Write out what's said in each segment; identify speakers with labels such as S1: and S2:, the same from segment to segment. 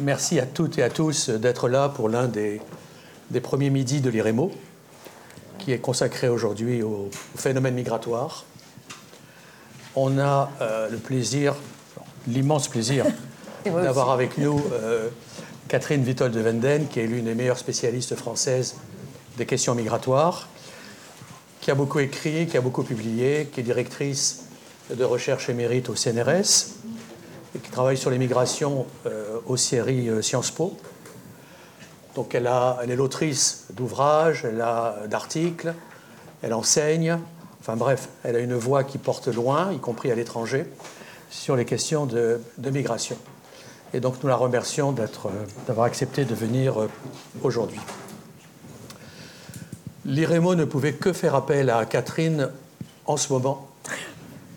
S1: Merci à toutes et à tous d'être là pour l'un des, premiers midis de l'IREMO, qui est consacré aujourd'hui au, phénomène migratoire. On a euh, le plaisir, l'immense plaisir, d'avoir avec nous euh, Catherine Vitol de Venden, qui est l'une des meilleures spécialistes françaises des questions migratoires, qui a beaucoup écrit, qui a beaucoup publié, qui est directrice de recherche émérite au CNRS qui travaille sur l'immigration euh, aux séries euh, Sciences Po. Donc elle, a, est l'autrice d'ouvrages, elle a d'articles, elle enseigne, enfin bref, elle a une voix qui porte loin, y compris à l'étranger, sur les questions de, de, migration. Et donc nous la remercions euh, d'avoir accepté de venir aujourd'hui. L'IREMO ne pouvait que faire appel à Catherine en ce moment,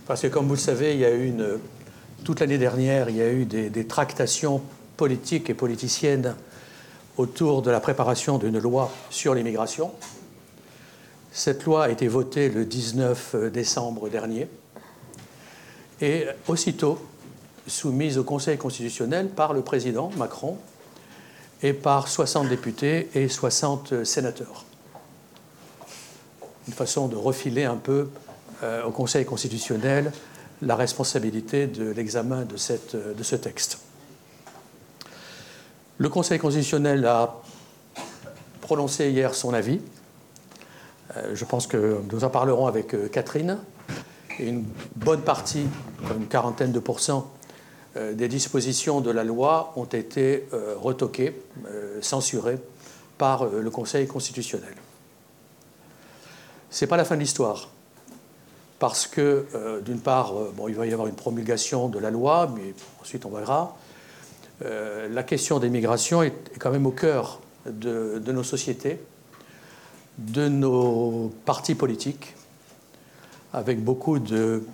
S1: parce que comme vous le savez, il y a eu une, toute l'année dernière, il y a eu des, tractations politiques et politiciennes autour de la préparation d'une loi sur l'immigration. Cette loi a été votée le 19 décembre dernier et aussitôt soumise au Conseil constitutionnel par le président Macron et par 60 députés et 60 sénateurs une façon de refiler un peu euh, au Conseil constitutionnel la responsabilité de l'examen de, de ce texte. Le Conseil constitutionnel a prononcé hier son avis. Euh, je pense que nous en parlerons avec euh, Catherine. Une bonne partie, une quarantaine de pourcents, des dispositions de la loi ont été retoquées, censurées par le Conseil constitutionnel. Ce n'est pas la fin de l'histoire. Parce que, euh, d'une part, euh, bon, il va y avoir une promulgation de la loi, mais ensuite on verra. Euh, la question des migrations est, quand même au cœur de, nos sociétés, de nos partis politiques, avec beaucoup de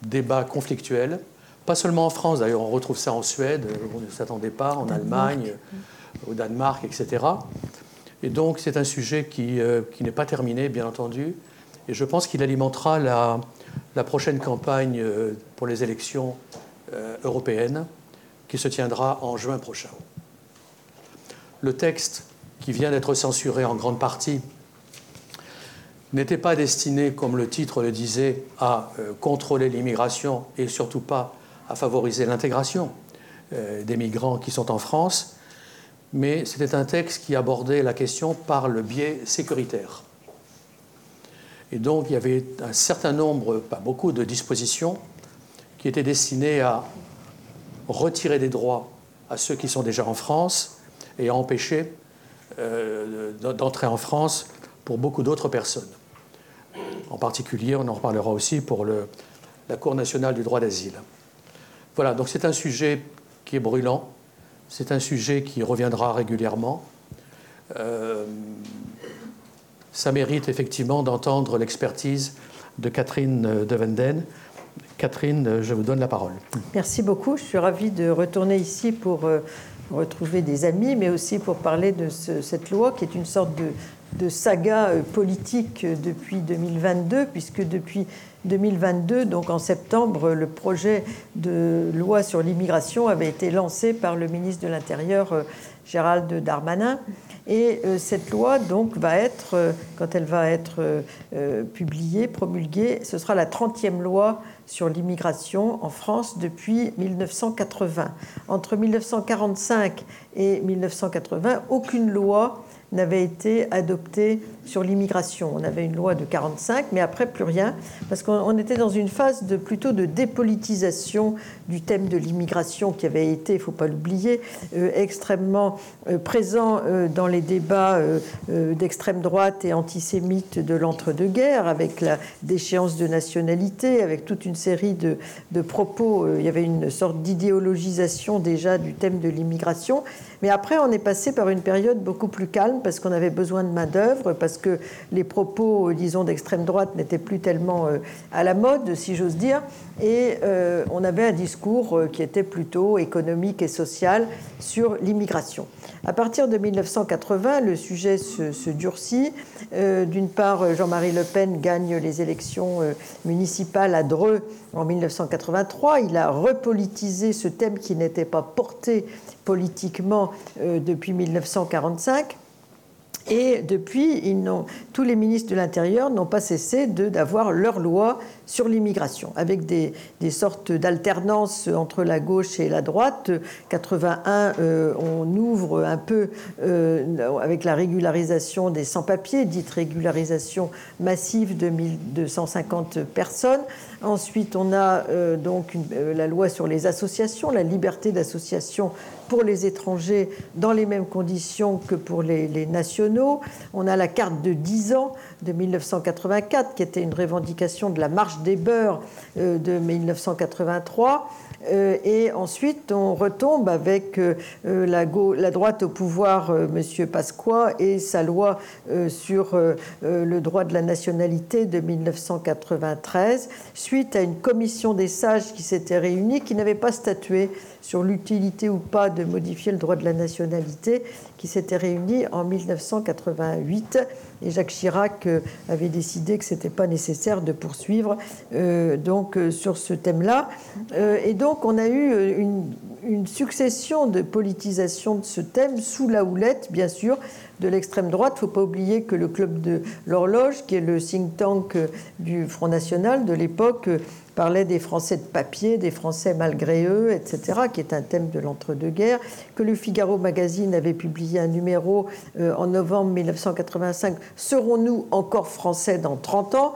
S1: débats conflictuels. Pas seulement en France, d'ailleurs, on retrouve ça en Suède, on ne s'attendait pas, en Allemagne, au Danemark, etc. Et donc c'est un sujet qui, qui n'est pas terminé, bien entendu, et je pense qu'il alimentera la, la, prochaine campagne euh, pour les élections euh, européennes qui se tiendra en juin prochain. Le texte qui vient d'être censuré en grande partie n'était pas destiné, comme le titre le disait, à contrôler l'immigration et surtout pas à favoriser l'intégration des migrants qui sont en France, mais c'était un texte qui abordait la question par le biais sécuritaire. Et donc il y avait un certain nombre, pas beaucoup, de dispositions qui étaient destinées à retirer des droits à ceux qui sont déjà en France et à empêcher euh, d'entrer en France pour beaucoup d'autres personnes. En particulier, on en reparlera aussi pour la Cour nationale du droit d'asile. Voilà, donc c'est un sujet qui est brûlant, c'est un sujet qui reviendra régulièrement. Euh, ça mérite effectivement d'entendre l'expertise de Catherine de Venden. Catherine, je vous donne la parole.
S2: Merci beaucoup. Je suis ravie de retourner ici pour euh, retrouver des amis, mais aussi pour parler de cette loi qui est une sorte de, de saga euh, politique depuis 2022, puisque depuis 2022, donc en septembre, le projet de loi sur l'immigration avait été lancé par le ministre de l'Intérieur euh, Gérald Darmanin. Et euh, cette loi, donc, va être, euh, quand elle va être publiée, promulguée, ce sera la 30e loi sur l'immigration en France depuis 1980. Entre 1945 et 1980, aucune loi n'avait été adopté sur l'immigration. On avait une loi de 45, mais après plus rien, parce qu'on était dans une phase de plutôt de dépolitisation du thème de l'immigration qui avait été, il ne faut pas l'oublier, euh, extrêmement euh, présent euh, dans les débats d'extrême droite et antisémites de l'entre-deux-guerres, avec la déchéance de nationalité, avec toute une série de, de propos. il y avait une sorte d'idéologisation déjà du thème de l'immigration. Mais après, on est passé par une période beaucoup plus calme parce qu'on avait besoin de main-d'œuvre, parce que les propos, disons, d'extrême droite n'étaient plus tellement à la mode, si j'ose dire. Et on avait un discours qui était plutôt économique et social sur l'immigration. À partir de 1980, le sujet se, durcit. Euh, d'une part, Jean-Marie Le Pen gagne les élections euh, municipales à Dreux en 1983. Il a repolitisé ce thème qui n'était pas porté politiquement euh, depuis 1945. Et depuis, tous les ministres de l'Intérieur n'ont pas cessé d'avoir leur loi sur l'immigration, avec des, sortes d'alternances entre la gauche et la droite. 81, euh, on ouvre un peu euh, avec la régularisation des sans-papiers, dite régularisation massive de 1250 personnes. Ensuite, on a euh, donc la loi sur les associations, la liberté d'association pour les étrangers dans les mêmes conditions que pour les, les nationaux. On a la carte de 10 ans de 1984, qui était une revendication de la marche des beurs euh, de 1983. Euh, et ensuite, on retombe avec euh, la, la, droite au pouvoir, M. Pasqua, et sa loi sur le droit de la nationalité de 1993, suite à une commission des sages qui s'était réunie, qui n'avait pas statué sur l'utilité ou pas de modifier le droit de la nationalité, qui s'était réunie en 1988 et Jacques Chirac euh, avait décidé que ce n'était pas nécessaire de poursuivre euh, donc, euh, sur ce thème-là. et donc on a eu une, succession de politisation de ce thème sous la houlette, bien sûr, de l'extrême droite. Il ne faut pas oublier que le Club de l'Horloge, qui est le think tank du Front National de l'époque, parlait des Français de papier, des Français malgré eux, etc., qui est un thème de l'entre-deux-guerres, que le Figaro Magazine avait publié un numéro euh, en novembre 1985, Serons-nous encore Français dans 30 ans?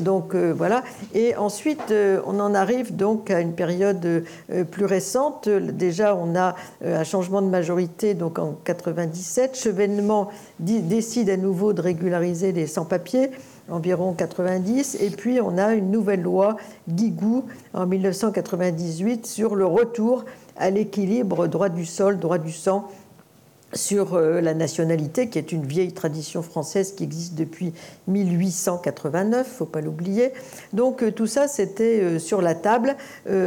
S2: Donc euh, voilà. Et ensuite, euh, on en arrive donc à une période plus récente. Déjà, on a un changement de majorité donc en 97. Chevènement décide à nouveau de régulariser les sans-papiers environ 90. Et puis on a une nouvelle loi, Guigou, en 1998, sur le retour à l'équilibre droit du sol, droit du sang sur euh, la nationalité, qui est une vieille tradition française qui existe depuis 1889, faut pas l'oublier. Donc euh, tout ça, c'était euh, sur la table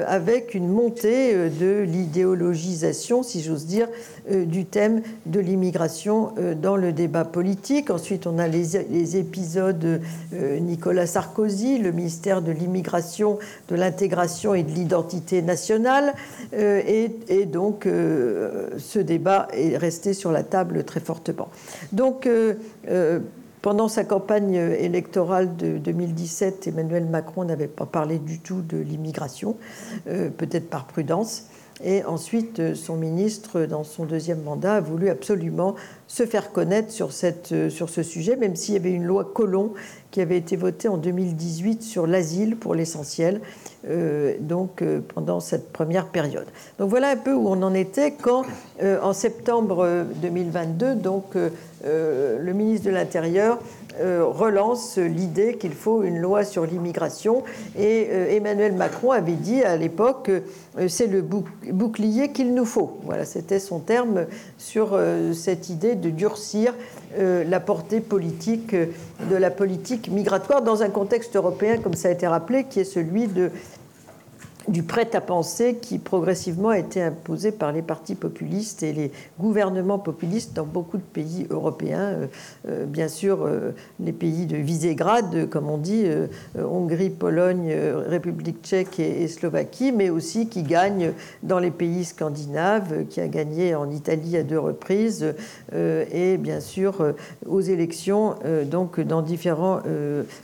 S2: avec une montée de l'idéologisation, si j'ose dire, du thème de l'immigration dans le débat politique. Ensuite, on a les, épisodes Nicolas Sarkozy, le ministère de l'immigration, de l'intégration et de l'identité nationale. Et, et, donc, ce débat est resté sur la table très fortement. Donc, euh, euh, pendant sa campagne électorale de 2017, Emmanuel Macron n'avait pas parlé du tout de l'immigration, euh, peut-être par prudence. Et ensuite, son ministre, dans son deuxième mandat, a voulu absolument se faire connaître sur, cette, sur ce sujet, même s'il y avait une loi Colomb qui avait été votée en 2018 sur l'asile pour l'essentiel, donc euh, pendant cette première période. Donc voilà un peu où on en était quand, euh, en septembre 2022, donc le ministre de l'Intérieur relance l'idée qu'il faut une loi sur l'immigration. Et Emmanuel Macron avait dit à l'époque c'est le bouclier qu'il nous faut. Voilà, c'était son terme sur cette idée de durcir la portée politique de la politique migratoire dans un contexte européen, comme ça a été rappelé, qui est celui de du prêt-à-penser qui progressivement a été imposé par les partis populistes et les gouvernements populistes dans beaucoup de pays européens. Euh, euh, bien sûr, euh, les pays de Visegrad, comme on dit, Hongrie, Pologne, République tchèque et, Slovaquie, mais aussi qui gagnent dans les pays scandinaves, qui a gagné en Italie à deux reprises, et bien sûr aux élections, donc dans différents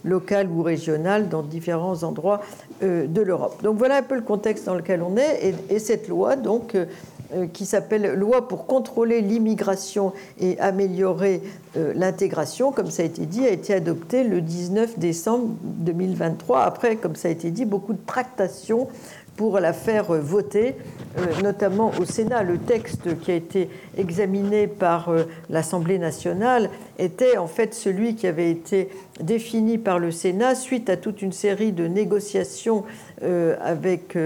S2: locales ou régionales, dans différents endroits de l'Europe. Donc voilà le contexte dans lequel on est. Et, cette loi, donc, euh, euh, qui s'appelle Loi pour contrôler l'immigration et améliorer euh, l'intégration, comme ça a été dit, a été adoptée le 19 décembre 2023, après, comme ça a été dit, beaucoup de tractations pour la faire voter, euh, notamment au Sénat. Le texte qui a été examiné par euh, l'Assemblée nationale était en fait celui qui avait été défini par le Sénat suite à toute une série de négociations euh, avec,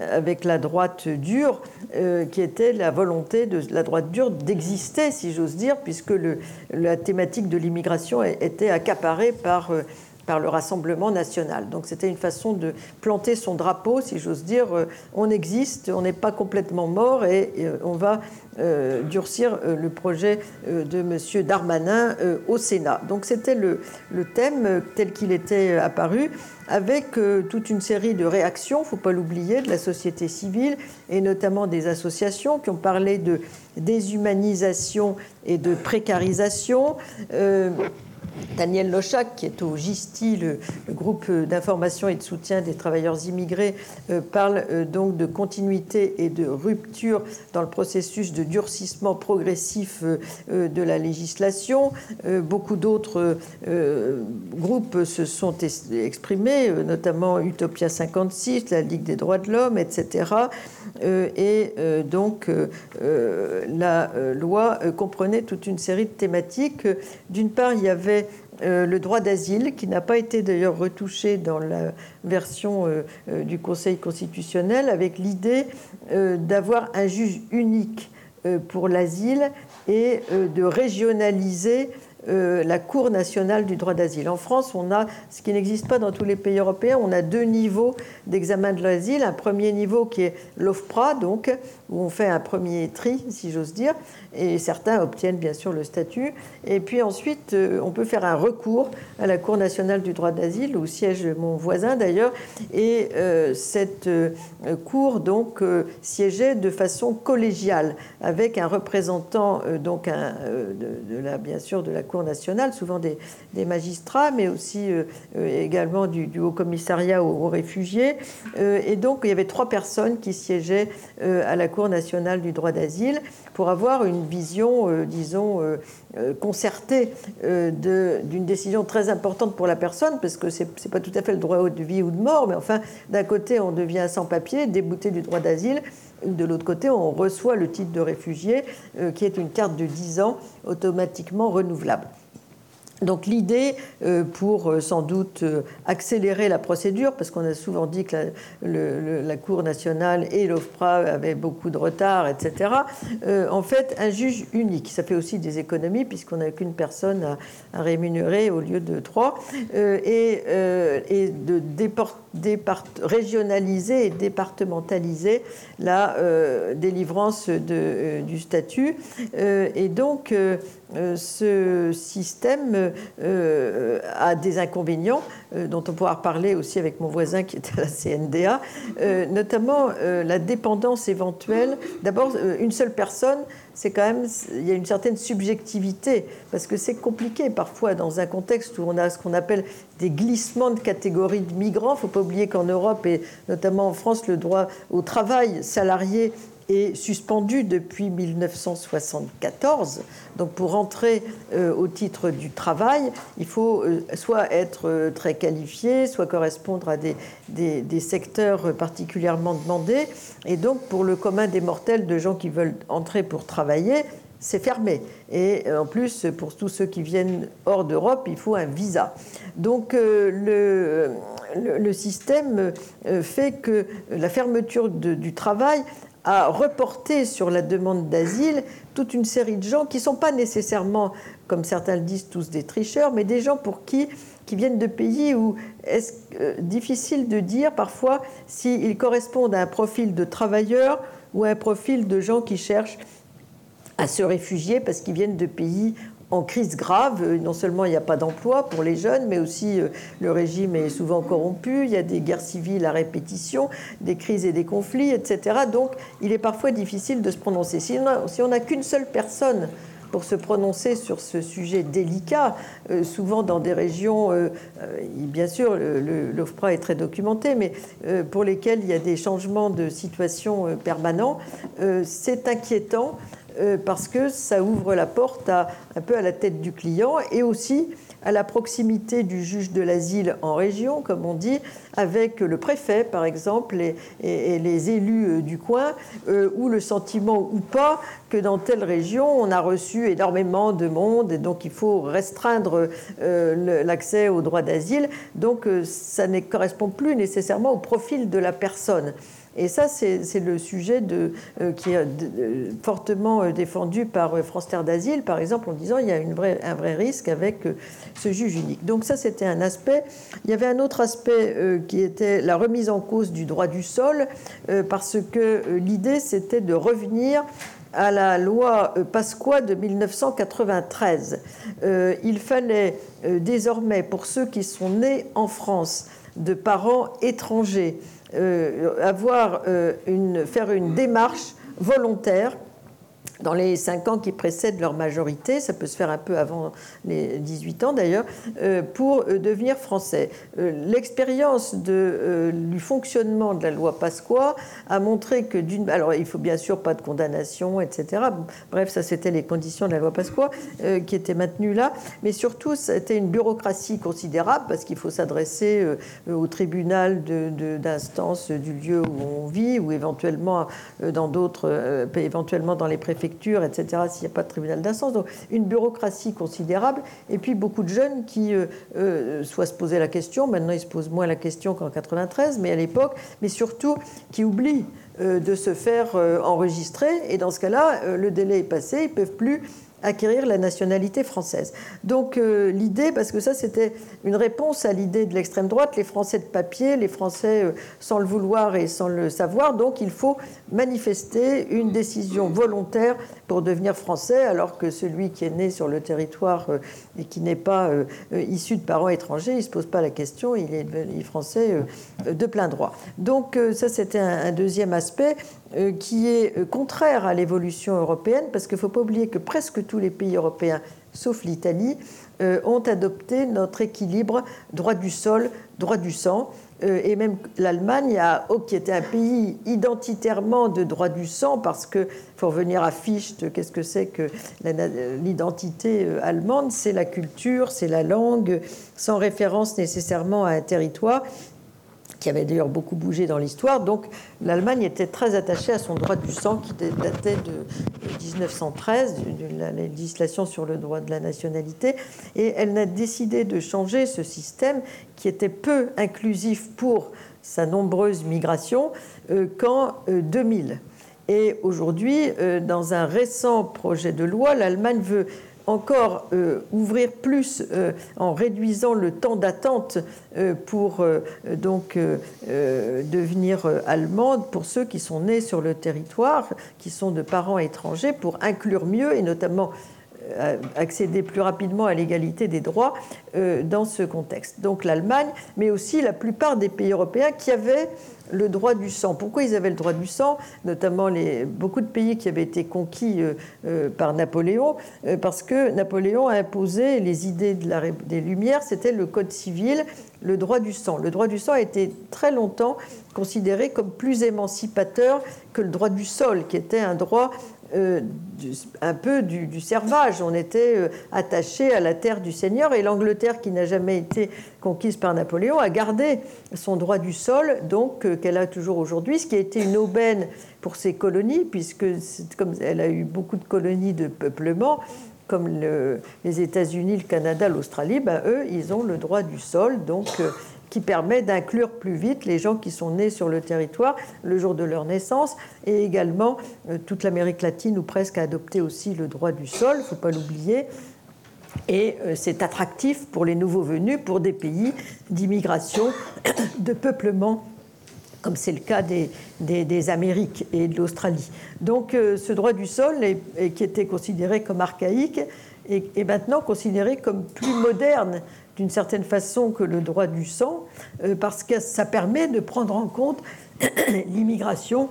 S2: avec la droite dure, qui était la volonté de la droite dure d'exister, si j'ose dire, puisque la thématique de l'immigration était accaparée par par le Rassemblement national. Donc c'était une façon de planter son drapeau, si j'ose dire. Euh, on existe, on n'est pas complètement mort et euh, on va euh, durcir le projet de M. Darmanin au Sénat. Donc c'était le, le, thème tel qu'il était apparu, avec toute une série de réactions, faut pas l'oublier, de la société civile et notamment des associations qui ont parlé de déshumanisation et de précarisation. Daniel Lochac, qui est au GISTI, le, groupe d'information et de soutien des travailleurs immigrés, euh, parle euh, donc de continuité et de rupture dans le processus de durcissement progressif euh, de la législation. beaucoup d'autres groupes se sont exprimés, notamment Utopia 56, la Ligue des droits de l'homme, etc. et donc la loi comprenait toute une série de thématiques. D'une part, il y avait euh, le droit d'asile, qui n'a pas été d'ailleurs retouché dans la version euh, euh, du Conseil constitutionnel, avec l'idée d'avoir un juge unique pour l'asile et de régionaliser la Cour nationale du droit d'asile. En France, on a, ce qui n'existe pas dans tous les pays européens, on a deux niveaux d'examen de l'asile. Un premier niveau qui est l'OFPRA, donc, où on fait un premier tri, si j'ose dire, et certains obtiennent bien sûr le statut. Et puis ensuite, euh, on peut faire un recours à la Cour nationale du droit d'asile, où siège mon voisin d'ailleurs. Et euh, cette Cour, donc, siégeait de façon collégiale, avec un représentant, donc, de, la, bien sûr, de la Cour nationale, souvent des, magistrats, mais aussi euh, euh, également du, Haut Commissariat aux, réfugiés. Euh, et donc, il y avait trois personnes qui siégeaient à la Cour nationale du droit d'asile pour avoir une vision, disons, concertée d'une décision très importante pour la personne, parce que ce n'est pas tout à fait le droit de vie ou de mort, mais enfin, d'un côté, on devient sans papier, débouté du droit d'asile, de l'autre côté, on reçoit le titre de réfugié, qui est une carte de 10 ans automatiquement renouvelable. Donc l'idée, euh, pour euh, sans doute euh, accélérer la procédure, parce qu'on a souvent dit que la, Cour nationale et l'OFPRA avaient beaucoup de retard, etc., en fait, un juge unique, ça fait aussi des économies, puisqu'on n'a qu'une personne à, rémunérer au lieu de trois, et, de régionaliser et départementaliser la délivrance du statut. et donc, ce système euh, a des inconvénients, euh, dont on pourra parler aussi avec mon voisin qui est à la CNDA, euh, notamment la dépendance éventuelle. D'abord, une seule personne, c'est quand même, il y a une certaine subjectivité, parce que c'est compliqué parfois dans un contexte où on a ce qu'on appelle des glissements de catégories de migrants. Il ne faut pas oublier qu'en Europe et notamment en France, le droit au travail salarié est suspendu depuis 1974. Donc pour entrer euh, au titre du travail, il faut euh, soit être euh, très qualifié, soit correspondre à des, des, secteurs particulièrement demandés. Et donc pour le commun des mortels de gens qui veulent entrer pour travailler, c'est fermé. Et en plus, pour tous ceux qui viennent hors d'Europe, il faut un visa. Donc le, le, système fait que la fermeture du travail a reporté sur la demande d'asile toute une série de gens qui ne sont pas nécessairement, comme certains le disent, tous des tricheurs, mais des gens pour qui qui viennent de pays où est euh, difficile de dire parfois s'ils correspondent à un profil de travailleurs ou à un profil de gens qui cherchent à se réfugier parce qu'ils viennent de pays en crise grave. Euh, non seulement il n'y a pas d'emploi pour les jeunes, mais aussi euh, le régime est souvent corrompu, il y a des guerres civiles à répétition, des crises et des conflits, etc. Donc il est parfois difficile de se prononcer. Si on n'a qu'une seule personne pour se prononcer sur ce sujet délicat, euh, souvent dans des régions, bien sûr, l'OFPRA est très documenté, mais pour lesquelles il y a des changements de situation permanents, c'est inquiétant parce que ça ouvre la porte à, un peu à la tête du client et aussi à la proximité du juge de l'asile en région, comme on dit, avec le préfet, par exemple, et, les élus euh, du coin, euh, ou le sentiment ou pas que dans telle région, on a reçu énormément de monde, et donc il faut restreindre euh, l'accès au droit d'asile. Donc ça ne correspond plus nécessairement au profil de la personne. Et ça, c'est le sujet euh, qui est fortement euh, défendu par euh, France Terre d'Asile, par exemple, en disant qu'il y a un vrai risque avec ce juge unique. Donc ça, c'était un aspect. Il y avait un autre aspect qui était la remise en cause du droit du sol, parce que l'idée, c'était de revenir à la loi Pasqua de 1993. il fallait désormais, pour ceux qui sont nés en France de parents étrangers, avoir euh, une, faire une démarche volontaire dans les 5 ans qui précèdent leur majorité, ça peut se faire un peu avant les 18 ans d'ailleurs, euh, pour euh, devenir français. Euh, l'expérience du fonctionnement de la loi Pasqua a montré que d'une... Alors il faut bien sûr pas de condamnation, etc. Bref, ça c'était les conditions de la loi Pasqua qui étaient maintenues là, mais surtout c'était une bureaucratie considérable parce qu'il faut s'adresser au tribunal d'instance du lieu où on vit ou éventuellement dans d'autres, éventuellement dans les préfectures etc., s'il n'y a pas de tribunal d'instance. Donc une bureaucratie considérable, et puis beaucoup de jeunes qui euh, euh, soit se posaient la question, maintenant ils se posent moins la question qu'en 93, mais à l'époque, mais surtout qui oublient euh, de se faire enregistrer, et dans ce cas-là, le délai est passé, ils ne peuvent plus acquérir la nationalité française. Donc euh, l'idée, parce que ça c'était une réponse à l'idée de l'extrême droite, les Français de papier, les Français euh, sans le vouloir et sans le savoir, donc il faut manifester une décision volontaire pour devenir français, alors que celui qui est né sur le territoire euh, et qui n'est pas issu de parents étrangers, il ne se pose pas la question, il est, français de plein droit. Donc ça c'était un, deuxième aspect qui est contraire à l'évolution européenne, parce qu'il ne faut pas oublier que presque tous les pays européens, sauf l'Italie, euh, ont adopté notre équilibre droit du sol, droit du sang. Euh, et même l'Allemagne, qui était un pays identitairement de droit du sang, parce que, faut revenir à Fichte, qu'est-ce que c'est que l'identité euh, allemande? C'est la culture, c'est la langue, sans référence nécessairement à un territoire qui avait d'ailleurs beaucoup bougé dans l'histoire. Donc l'Allemagne était très attachée à son droit du sang qui datait de 1913, de la législation sur le droit de la nationalité. Et elle n'a décidé de changer ce système qui était peu inclusif pour sa nombreuse migration euh, qu'en 2000. Euh, Et aujourd'hui, euh, dans un récent projet de loi, l'Allemagne veut encore euh, ouvrir plus euh, en réduisant le temps d'attente euh, pour devenir allemande pour ceux qui sont nés sur le territoire, qui sont de parents étrangers, pour inclure mieux et notamment accéder plus rapidement à l'égalité des droits dans ce contexte. Donc l'Allemagne, mais aussi la plupart des pays européens qui avaient le droit du sang. Pourquoi ils avaient le droit du sang Notamment les, beaucoup de pays qui avaient été conquis euh, euh, par Napoléon, euh, parce que Napoléon a imposé les idées des Lumières, c'était le code civil, le droit du sang. Le droit du sang a été très longtemps considéré comme plus émancipateur que le droit du sol, qui était un droit euh, un peu du, servage. On était euh, attaché à la terre du Seigneur et l'Angleterre, qui n'a jamais été conquise par Napoléon, a gardé son droit du sol, donc euh, qu'elle a toujours aujourd'hui, ce qui a été une aubaine pour ses colonies, puisque comme elle a eu beaucoup de colonies de peuplement, comme les États-Unis, le Canada, l'Australie, ben, eux, ils ont le droit du sol, donc qui permet d'inclure plus vite les gens qui sont nés sur le territoire le jour de leur naissance, et également euh, toute l'Amérique latine ou presque a adopté aussi le droit du sol, il faut pas l'oublier. Et euh, c'est attractif pour les nouveaux venus, pour des pays d'immigration, de peuplement comme c'est le cas des, des, Amériques et de l'Australie. Donc euh, ce droit du sol, qui était considéré comme archaïque, est, maintenant considéré comme plus moderne d'une certaine façon que le droit du sang, euh, parce que ça permet de prendre en compte l'immigration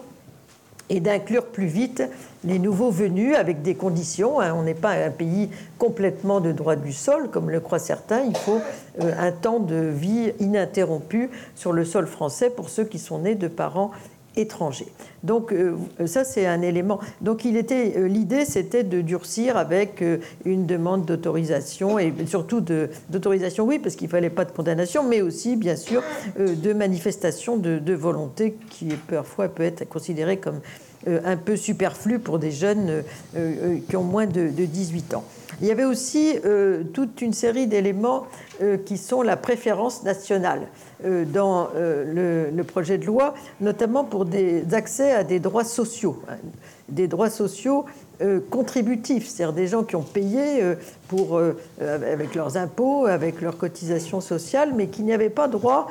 S2: et d'inclure plus vite les nouveaux venus avec des conditions. Hein. On n'est pas un pays complètement de droit du sol, comme le croient certains. Il faut euh, un temps de vie ininterrompu sur le sol français pour ceux qui sont nés de parents étrangers. Donc ça c'est un élément. Donc il était l'idée c'était de durcir avec une demande d'autorisation et surtout d'autorisation oui parce qu'il fallait pas de condamnation mais aussi bien sûr de manifestation de, volonté qui parfois peut être considérée comme euh, un peu superflu pour des jeunes euh, euh, qui ont moins de, 18 ans. Il y avait aussi toute une série d'éléments qui sont la préférence nationale dans le, projet de loi, notamment pour des accès à des droits sociaux. Des droits sociaux contributifs, c'est-à-dire des gens qui ont payé pour, avec leurs impôts, avec leurs cotisations sociales, mais qui n'y avaient pas droit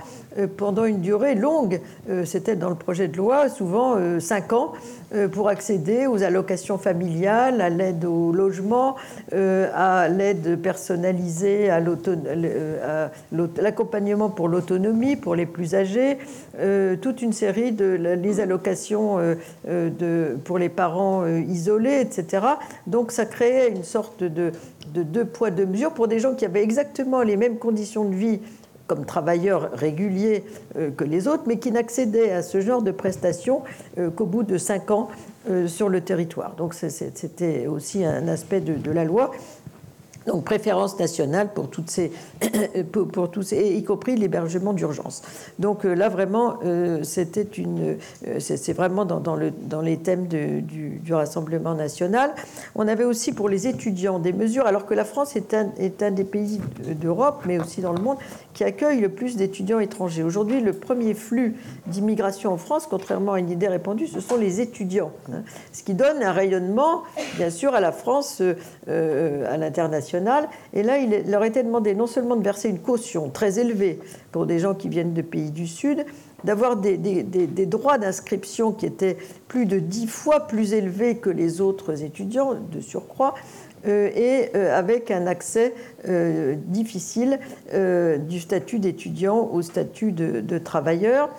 S2: pendant une durée longue. C'était dans le projet de loi, souvent 5 ans, euh, pour accéder aux allocations familiales, à l'aide au logement, euh, à l'aide personnalisée, à euh, l'accompagnement pour l'autonomie pour les plus âgés, toute une série de les allocations de, pour les parents isolés, etc. Donc ça créait une sorte de, de deux poids, deux mesures pour des gens qui avaient exactement les mêmes conditions de vie comme travailleurs réguliers euh, que les autres, mais qui n'accédaient à ce genre de prestations euh, qu'au bout de cinq ans euh, sur le territoire. Donc c'était aussi un aspect de, la loi. Donc préférence nationale pour toutes ces, pour, tous y compris l'hébergement d'urgence. Donc là vraiment, c'était une, c'est vraiment dans, le, dans les thèmes du, du, Rassemblement national. On avait aussi pour les étudiants des mesures, alors que la France est un, est un des pays d'Europe, mais aussi dans le monde, qui accueille le plus d'étudiants étrangers. Aujourd'hui, le premier flux d'immigration en France, contrairement à une idée répandue, ce sont les étudiants. Hein. ce qui donne un rayonnement, bien sûr, à la France, euh, à l'international. Et là, il leur était demandé non seulement de verser une caution très élevée pour des gens qui viennent de pays du Sud, d'avoir des, droits d'inscription qui étaient plus de dix fois plus élevés que les autres étudiants, de surcroît, et euh, avec un accès euh, difficile du statut d'étudiant au statut de, travailleur.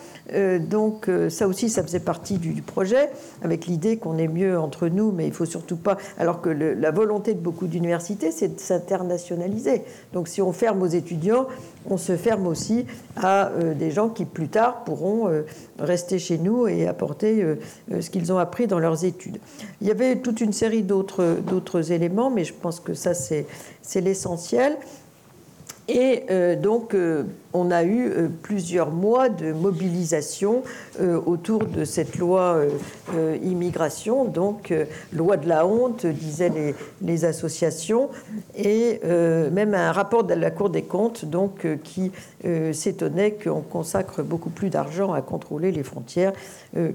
S2: donc ça aussi, ça faisait partie du, projet, avec l'idée qu'on est mieux entre nous, mais il faut surtout pas... Alors que la volonté de beaucoup d'universités, c'est de s'internationaliser. Donc si on ferme aux étudiants, on se ferme aussi à des gens qui plus tard pourront rester chez nous et apporter ce qu'ils ont appris dans leurs études. Il y avait toute une série d'autres éléments, mais je pense que ça, c'est l'essentiel. Et euh, donc, euh, on a eu euh, plusieurs mois de mobilisation autour de cette loi immigration, donc loi de la honte, disaient les, les associations, et même un rapport de la Cour des comptes donc, qui s'étonnait qu'on consacre beaucoup plus d'argent à contrôler les frontières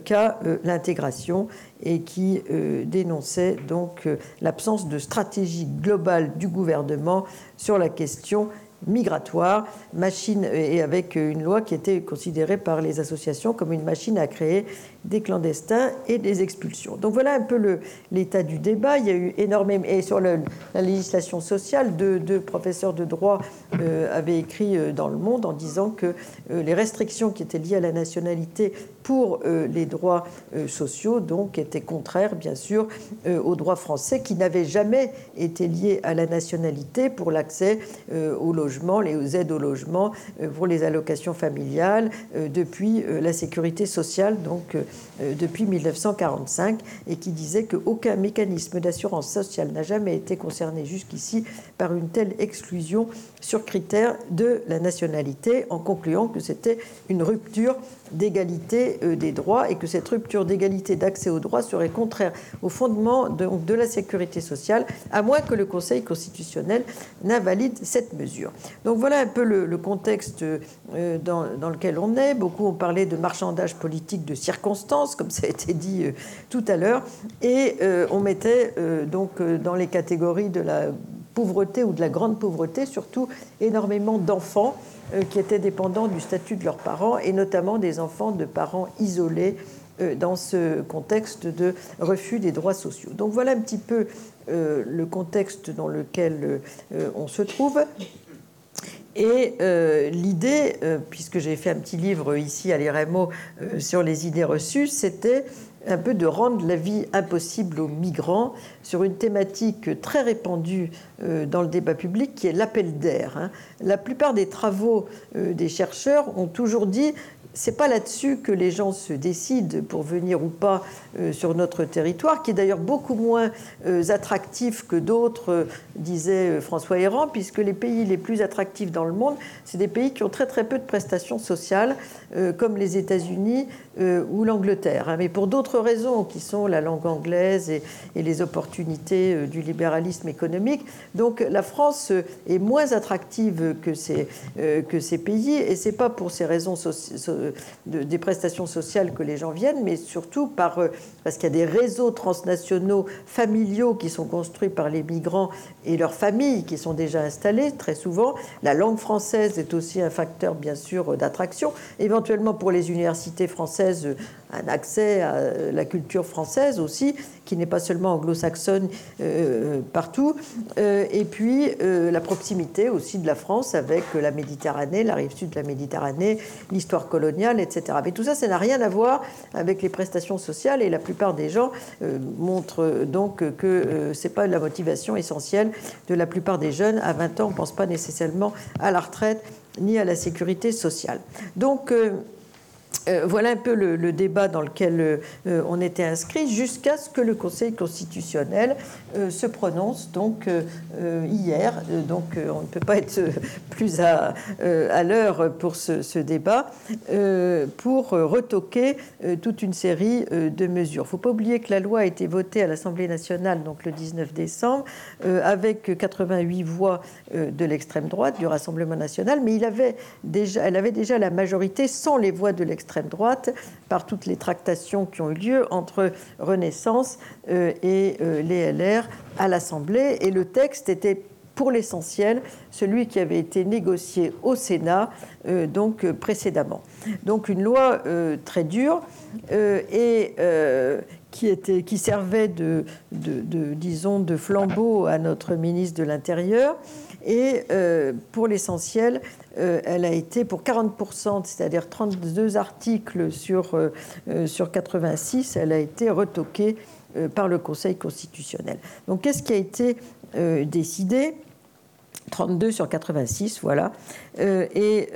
S2: qu'à l'intégration et qui dénonçait donc l'absence de stratégie globale du gouvernement sur la question migratoire, machine, et avec une loi qui était considérée par les associations comme une machine à créer des clandestins et des expulsions. Donc voilà un peu l'état du débat. Il y a eu énormément, et sur la législation sociale, deux, professeurs de droit euh, avaient écrit euh, dans Le Monde en disant que euh, les restrictions qui étaient liées à la nationalité pour les droits sociaux, donc, étaient contraires, bien sûr, aux droits français qui n'avaient jamais été liés à la nationalité pour l'accès au logement, les aides au logement, pour les allocations familiales, depuis la sécurité sociale, donc depuis 1945 et qui disait qu'aucun mécanisme d'assurance sociale n'a jamais été concerné jusqu'ici par une telle exclusion sur critère de la nationalité, en concluant que c'était une rupture d'égalité euh, des droits et que cette rupture d'égalité d'accès aux droits serait contraire au fondement de, la sécurité sociale, à moins que le Conseil constitutionnel n'invalide cette mesure. Donc voilà un peu le, contexte euh, dans, dans, lequel on est. Beaucoup ont parlé de marchandage politique de circonstances, comme ça a été dit euh, tout à l'heure, et on mettait donc dans les catégories de la pauvreté ou de la grande pauvreté, surtout énormément d'enfants euh, qui étaient dépendants du statut de leurs parents, et notamment des enfants de parents isolés euh, dans ce contexte de refus des droits sociaux. Donc voilà un petit peu euh, le contexte dans lequel on se trouve. Et l'idée, puisque j'ai fait un petit livre ici à l'IREMO sur les idées reçues, c'était un peu de rendre la vie impossible aux migrants sur une thématique très répandue dans le débat public qui est l'appel d'air. Hein. La plupart des travaux des chercheurs ont toujours dit c'est pas là-dessus que les gens se décident pour venir ou pas euh, sur notre territoire, qui est d'ailleurs beaucoup moins euh, attractif que d'autres, euh, disait François Héran, puisque les pays les plus attractifs dans le monde, c'est des pays qui ont très très peu de prestations sociales, comme les États-Unis ou l'Angleterre. Hein. Mais pour d'autres raisons, qui sont la langue anglaise et, les opportunités du libéralisme économique. Donc la France est moins attractive que ces, que ces pays, et c'est pas pour ces raisons des prestations sociales que les gens viennent, mais surtout par parce qu'il y a des réseaux transnationaux familiaux qui sont construits par les migrants et leurs familles qui sont déjà installées très souvent. La langue française est aussi un facteur, bien sûr, d'attraction. Éventuellement, pour les universités françaises, un accès à la culture française aussi, qui n'est pas seulement anglo-saxonne euh, partout. Euh, et puis euh, la proximité aussi de la France avec la Méditerranée, la rive sud de la Méditerranée, l'histoire coloniale, etc. Mais tout ça, ça n'a rien à voir avec les prestations sociales et la plupart des gens montrent donc que ce n'est pas la motivation essentielle de la plupart des jeunes. À 20 ans, on ne pense pas nécessairement à la retraite ni à la sécurité sociale. Donc, euh, voilà un peu le, débat dans lequel euh, on était inscrit jusqu'à ce que le Conseil constitutionnel euh, se prononce donc hier. Donc on ne peut pas être plus à, à l'heure pour ce, débat pour retoquer toute une série de mesures. Il ne faut pas oublier que la loi a été votée à l'Assemblée nationale donc le 19 décembre avec 88 voix de l'extrême droite du Rassemblement national, mais il avait déjà, elle avait déjà la majorité sans les voix de l'extrême droite par toutes les tractations qui ont eu lieu entre Renaissance euh, et euh, les LR à l'Assemblée. Et le texte était pour l'essentiel celui qui avait été négocié au Sénat euh, donc précédemment. Donc une loi très dure et qui, servait de, disons, de flambeau à notre ministre de l'Intérieur. Et pour l'essentiel, euh, elle a été pour 40%, c'est-à-dire 32 articles sur, euh, euh, sur 86, elle a été retoquée par le Conseil constitutionnel. Donc qu'est-ce qui a été décidé? 32 sur 86, voilà. et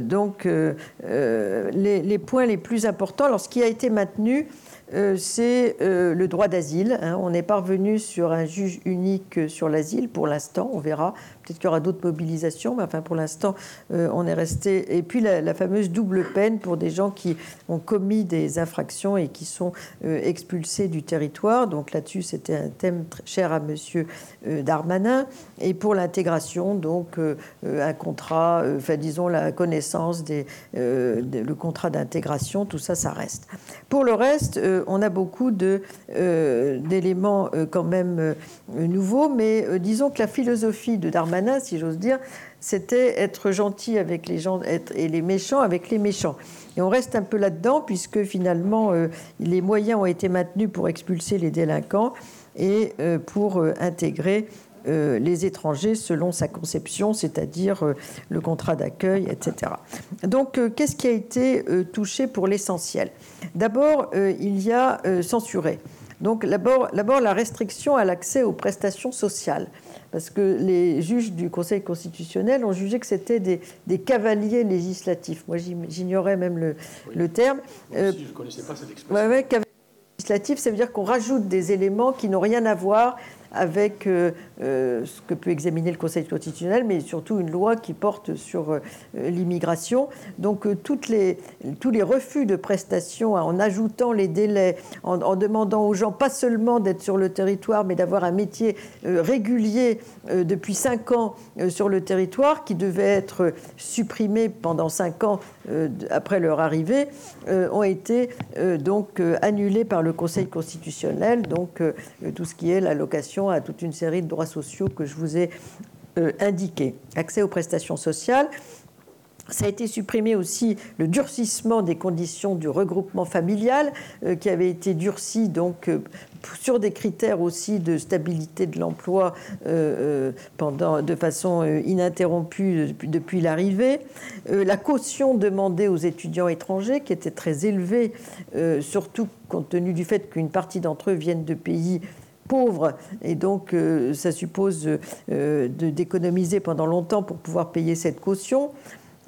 S2: donc, les, les, points les plus importants, alors ce qui a été maintenu, euh, c'est euh, le droit d'asile. Hein. On est parvenu sur un juge unique sur l'asile pour l'instant, on verra. Peut-être qu'il y aura d'autres mobilisations, mais enfin pour l'instant, euh, on est resté. Et puis la, fameuse double peine pour des gens qui ont commis des infractions et qui sont expulsés du territoire. Donc là-dessus, c'était un thème très cher à Monsieur Darmanin. Et pour l'intégration, donc un contrat, enfin disons la connaissance des, le contrat d'intégration, tout ça, ça reste. Pour le reste, on a beaucoup euh, d'éléments euh, quand même euh, nouveaux, mais disons que la philosophie de Darmanin, si j'ose dire, c'était être gentil avec les gens et les méchants avec les méchants. Et on reste un peu là-dedans, puisque finalement, les moyens ont été maintenus pour expulser les délinquants et pour intégrer euh, les étrangers selon sa conception, c'est-à-dire euh, le contrat d'accueil, etc. Donc, euh, qu'est-ce qui a été touché pour l'essentiel? D'abord, il y a censuré. Donc, d'abord, la restriction à l'accès aux prestations sociales. Parce que les juges du Conseil constitutionnel ont jugé que c'était des, cavaliers législatifs. Moi, j'ignorais même le, terme.
S1: je ne connaissais pas cette expression. Ouais,
S2: cavalier législatif, ça veut dire qu'on rajoute des éléments qui n'ont rien à voir avec euh, euh, ce que peut examiner le Conseil constitutionnel, mais surtout une loi qui porte sur euh, l'immigration. Donc tous les refus de prestations en ajoutant les délais, en, demandant aux gens pas seulement d'être sur le territoire, mais d'avoir un métier régulier depuis cinq ans sur le territoire, qui devait être supprimé pendant cinq ans après leur arrivée, ont été donc annulés par le Conseil constitutionnel. Donc tout ce qui est l'allocation à toute une série de droits sociaux que je vous ai euh, indiqués. Accès aux prestations sociales. Ça a été supprimé aussi le durcissement des conditions du regroupement familial, euh, qui avait été durci donc euh, sur des critères aussi de stabilité de l'emploi euh, pendant de façon ininterrompue depuis, l'arrivée. la caution demandée aux étudiants étrangers, qui était très élevée, surtout compte tenu du fait qu'une partie d'entre eux viennent de pays pauvres et donc ça suppose d'économiser pendant longtemps pour pouvoir payer cette caution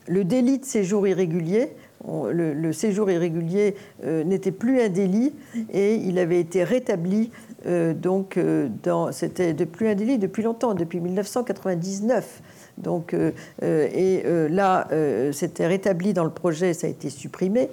S2: le délit de séjour irrégulier, le, séjour irrégulier euh, n'était plus un délit et il avait été rétabli. Euh, donc, euh, c'était plus un délit depuis longtemps, depuis 1999. Donc, et là, c'était rétabli dans le projet, ça a été supprimé.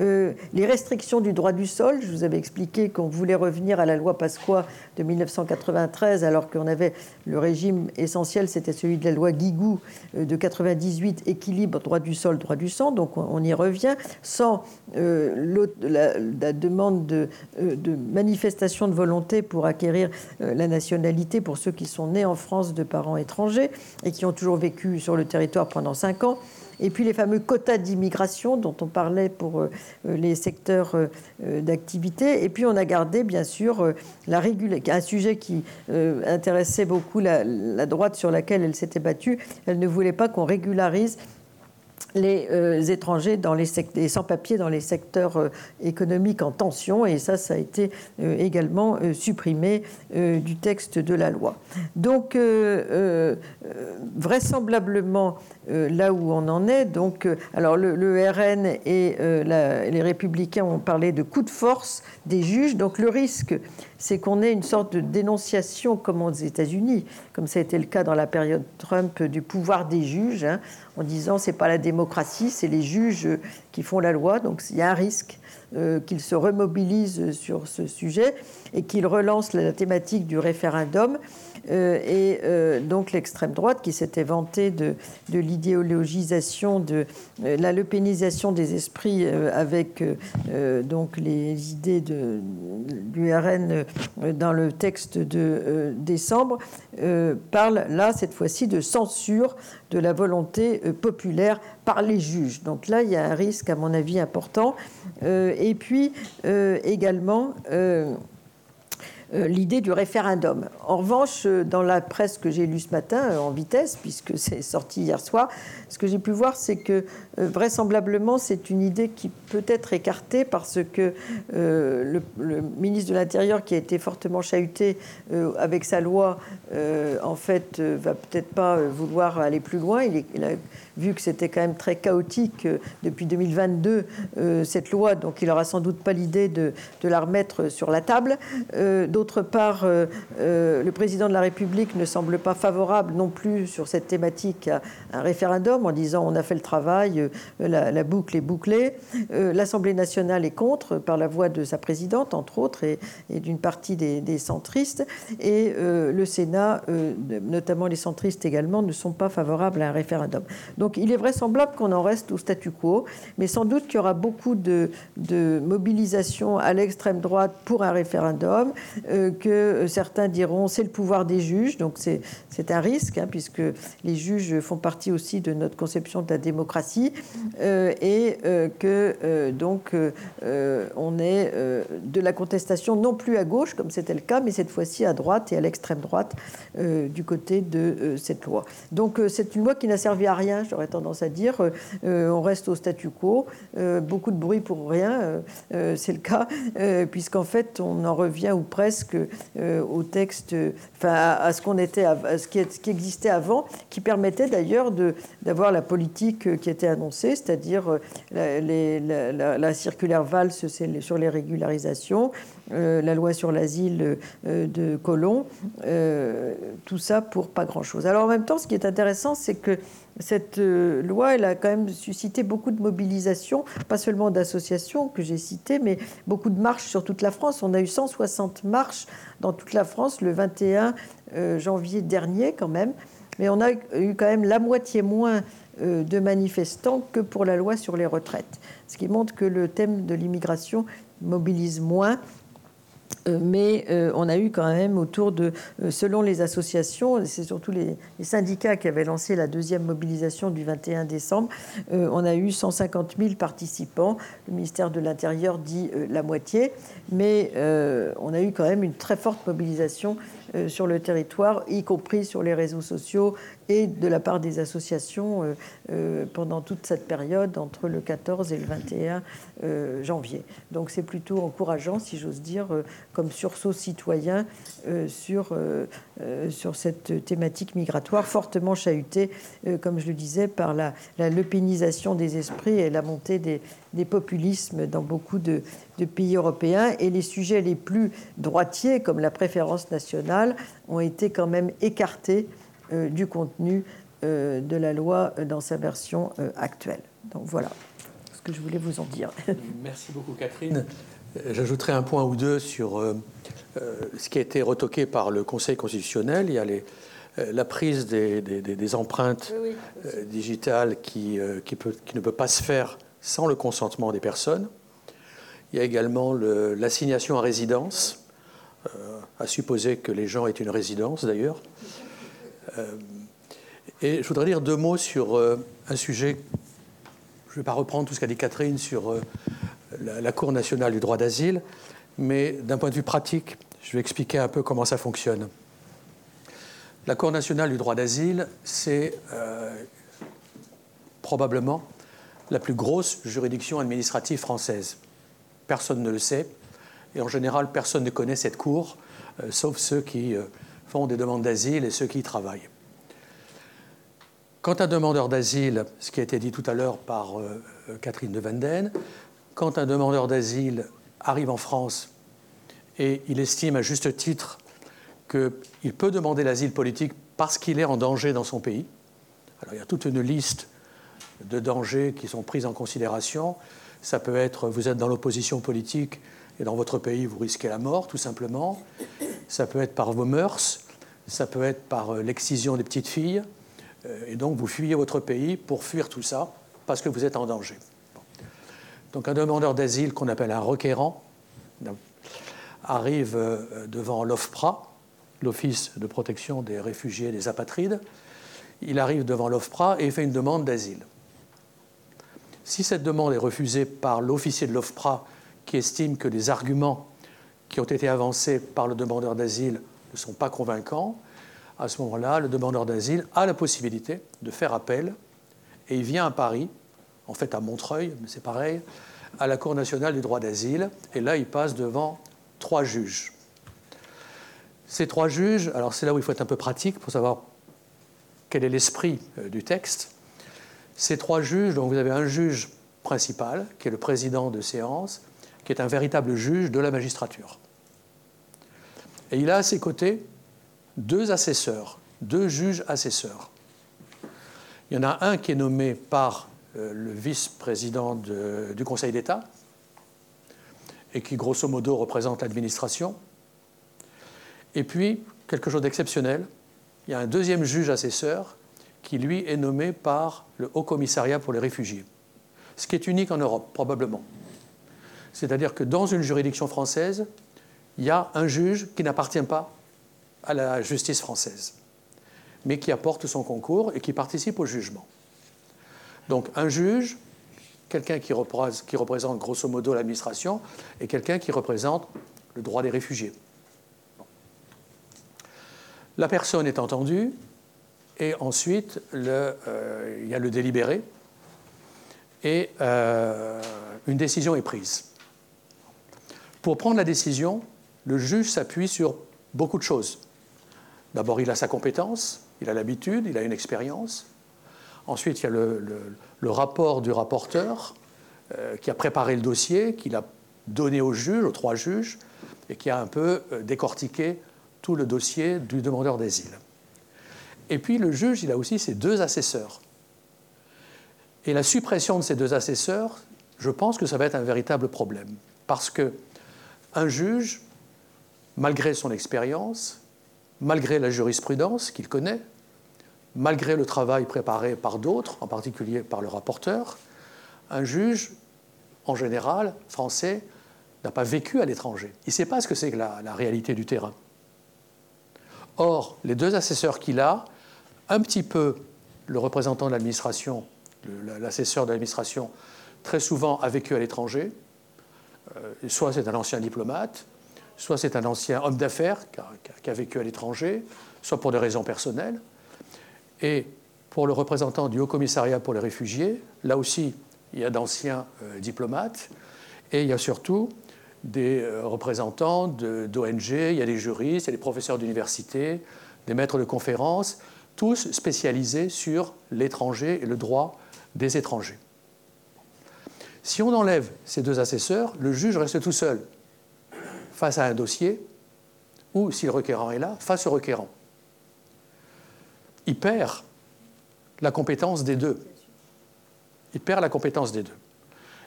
S2: Euh, les restrictions du droit du sol, je vous avais expliqué qu'on voulait revenir à la loi Pasqua de 1993, alors qu'on avait le régime essentiel, c'était celui de la loi Guigou euh, de 98, équilibre droit du sol, droit du sang. Donc on, y revient sans euh, la, demande de, de, manifestation de volonté pour acquérir la nationalité pour ceux qui sont nés en France de parents étrangers et qui ont toujours vécu sur le territoire pendant cinq ans et puis les fameux quotas d'immigration dont on parlait pour euh, les secteurs euh, d'activité. Et puis on a gardé, bien sûr, la un sujet qui euh, intéressait beaucoup la droite sur laquelle elle s'était battue. Elle ne voulait pas qu'on régularise les euh, étrangers sans-papiers dans les secteurs euh, économiques en tension, et ça, ça a été euh, également supprimé du texte de la loi. Donc, vraisemblablement, là où on en est, donc, alors le, RN et les Républicains ont parlé de coup de force des juges, donc le risque, c'est qu'on ait une sorte de dénonciation, comme aux États-Unis, comme ça a été le cas dans la période Trump, du pouvoir des juges, hein, en disant c'est pas la démocratie, c'est les juges qui font la loi, donc il y a un risque euh, qu'ils se remobilisent sur ce sujet et qu'ils relancent la thématique du référendum. Euh, et euh, donc l'extrême droite qui s'était vantée de, l'idéologisation, de la lepénisation des esprits avec donc les idées de, du RN dans le texte de décembre, parle là cette fois-ci de censure de la volonté populaire par les juges. Donc là, il y a un risque, à mon avis, important. et puis également euh, l'idée du référendum. En revanche, euh, dans la presse que j'ai lue ce matin, euh, en vitesse, puisque c'est sorti hier soir, ce que j'ai pu voir, c'est que vraisemblablement, c'est une idée qui peut être écartée parce que le, ministre de l'Intérieur, qui a été fortement chahuté avec sa loi, en fait, va peut-être pas vouloir aller plus loin. Il, a vu que c'était quand même très chaotique euh, depuis 2022, euh, cette loi, donc il n'aura sans doute pas l'idée de, la remettre sur la table. Euh, d'autre part, le président de la République ne semble pas favorable non plus sur cette thématique à un référendum en disant on a fait le travail, la, boucle est bouclée. L'Assemblée nationale est contre par la voix de sa présidente, entre autres, et, d'une partie des, centristes. Et le Sénat, notamment les centristes également, ne sont pas favorables à un référendum. Donc il est vraisemblable qu'on en reste au statu quo, mais sans doute qu'il y aura beaucoup de, mobilisation à l'extrême droite pour un référendum, euh, que certains diront c'est le pouvoir des juges, donc c'est un risque, hein, puisque les juges font partie aussi de notre conception de la démocratie, euh, et euh, que donc on est de la contestation non plus à gauche, comme c'était le cas, mais cette fois-ci à droite et à l'extrême droite du côté de cette loi. Donc c'est une loi qui n'a servi à rien, j'aurais tendance à dire. Euh, on reste au statu quo, euh, beaucoup de bruit pour rien, euh, c'est le cas, puisqu'en fait, on en revient ou presque au texte, enfin, à, ce qu'on était, à ce qui, existait avant, qui permettait d'ailleurs d'avoir la politique qui était annoncée, c'est-à-dire la, la, la, circulaire Valls sur les régularisations, la loi sur l'asile de Colomb, tout ça pour pas grand-chose. Alors en même temps, ce qui est intéressant, c'est que cette euh, loi, elle a quand même suscité beaucoup de mobilisation, pas seulement d'associations que j'ai citées, mais beaucoup de marches sur toute la France. On a eu 160 marches dans toute la France le 21 euh, janvier dernier quand même, mais on a eu quand même la moitié moins euh, de manifestants que pour la loi sur les retraites, ce qui montre que le thème de l'immigration mobilise moins mais euh, on a eu quand même autour de, euh, selon les associations, c'est surtout les, syndicats qui avaient lancé la deuxième mobilisation du 21 décembre, on a eu 150 000 participants. Le ministère de l'Intérieur dit la moitié, mais on a eu quand même une très forte mobilisation sur le territoire, y compris sur les réseaux sociaux et de la part des associations euh, euh, pendant toute cette période entre le 14 et le 21 euh, janvier. Donc c'est plutôt encourageant, si j'ose dire, comme sursaut citoyen sur, sur cette thématique migratoire fortement chahutée, comme je le disais, par la, la des esprits et la montée des, populismes dans beaucoup de, pays européens. Et les sujets les plus droitiers, comme la préférence nationale, ont été quand même écartés euh, du contenu euh, de la loi euh, dans sa version actuelle. Donc voilà ce que je voulais vous en dire.
S1: Merci beaucoup Catherine. J'ajouterai un point ou deux sur ce qui a été retoqué par le Conseil constitutionnel. Il y a les, la prise des, des, empreintes digitales qui, qui, peut, qui, ne peut pas se faire sans le consentement des personnes. Il y a également l'assignation à résidence, à supposer que les gens aient une résidence d'ailleurs. Euh, et je voudrais dire deux mots sur euh, un sujet, je ne vais pas reprendre tout ce qu'a dit Catherine sur euh, la, Cour nationale du droit d'asile, mais d'un point de vue pratique, je vais expliquer un peu comment ça fonctionne. La Cour nationale du droit d'asile, c'est probablement la plus grosse juridiction administrative française. Personne ne le sait, et en général, personne ne connaît cette Cour, sauf ceux qui font des demandes d'asile et ceux qui y travaillent. Quand un demandeur d'asile, ce qui a été dit tout à l'heure par euh, euh, Catherine de Vanden, quand un demandeur d'asile arrive en France et il estime à juste titre qu'il peut demander l'asile politique parce qu'il est en danger dans son pays, alors il y a toute une liste de dangers qui sont pris en considération. Ça peut être vous êtes dans l'opposition politique et dans votre pays vous risquez la mort tout simplement ça peut être par vos mœurs, ça peut être par euh, l'excision des petites filles, euh, et donc vous fuyez votre pays pour fuir tout ça parce que vous êtes en danger. Donc un demandeur d'asile qu'on appelle un requérant arrive euh, devant l'OFPRA, l'Office de protection des réfugiés et des apatrides. Il arrive devant l'OFPRA et fait une demande d'asile. Si cette demande est refusée par l'officier de l'OFPRA qui estime que les arguments qui ont été avancés par le demandeur d'asile ne sont pas convaincants, à ce moment-là, le demandeur d'asile a la possibilité de faire appel et il vient à Paris, en fait à Montreuil, mais c'est pareil, à la Cour nationale du droit d'asile, et là il passe devant trois juges. Ces trois juges, alors c'est là où il faut être un peu pratique pour savoir quel est l'esprit euh, du texte. Ces trois juges, donc vous avez un juge principal, qui est le président de séance, qui est un véritable juge de la magistrature. Et il a à ses côtés deux assesseurs, deux juges assesseurs. Il y en a un qui est nommé par euh, le vice-président du Conseil d'État et qui, grosso modo, représente l'administration. Et puis, quelque chose d'exceptionnel, il y a un deuxième juge assesseur qui, lui, est nommé par le Haut Commissariat pour les réfugiés. Ce qui est unique en Europe, probablement. C'est-à-dire que dans une juridiction française, il y a un juge qui n'appartient pas à la justice française, mais qui apporte son concours et qui participe au jugement. Donc un juge, quelqu'un qui, représente grosso modo l'administration, et quelqu'un qui représente le droit des réfugiés. La personne est entendue, et ensuite euh, il y a le délibéré, et euh, une décision est prise. Pour prendre la décision, le juge s'appuie sur beaucoup de choses. D'abord, il a sa compétence, il a l'habitude, il a une expérience. Ensuite, il y a le, rapport du rapporteur euh, qui a préparé le dossier, qu'il a donné au juge, aux trois juges, et qui a un peu euh, décortiqué tout le dossier du demandeur d'asile. Et puis le juge, il a aussi ses deux assesseurs. Et la suppression de ces deux assesseurs, je pense que ça va être un véritable problème. Parce que un juge, malgré son expérience, malgré la jurisprudence qu'il connaît, malgré le travail préparé par d'autres, en particulier par le rapporteur, un juge, en général, français, n'a pas vécu à l'étranger. Il ne sait pas ce que c'est que la, réalité du terrain. Or, les deux assesseurs qu'il a, un petit peu le représentant de l'administration, l'assesseur de l'administration, très souvent a vécu à l'étranger. Euh, soit c'est un ancien diplomate, soit c'est un ancien homme d'affaires qui, a vécu à l'étranger, soit pour des raisons personnelles. Et pour le représentant du Haut Commissariat pour les réfugiés, là aussi, il y a d'anciens euh, diplomates, et il y a surtout des euh, représentants d'ONG, il y a des juristes, il y a des professeurs d'université, des maîtres de conférences, tous spécialisés sur l'étranger et le droit des étrangers. Si on enlève ces deux assesseurs, le juge reste tout seul face à un dossier, ou si le requérant est là, face au requérant. Il perd la compétence des deux. Il perd la compétence des deux.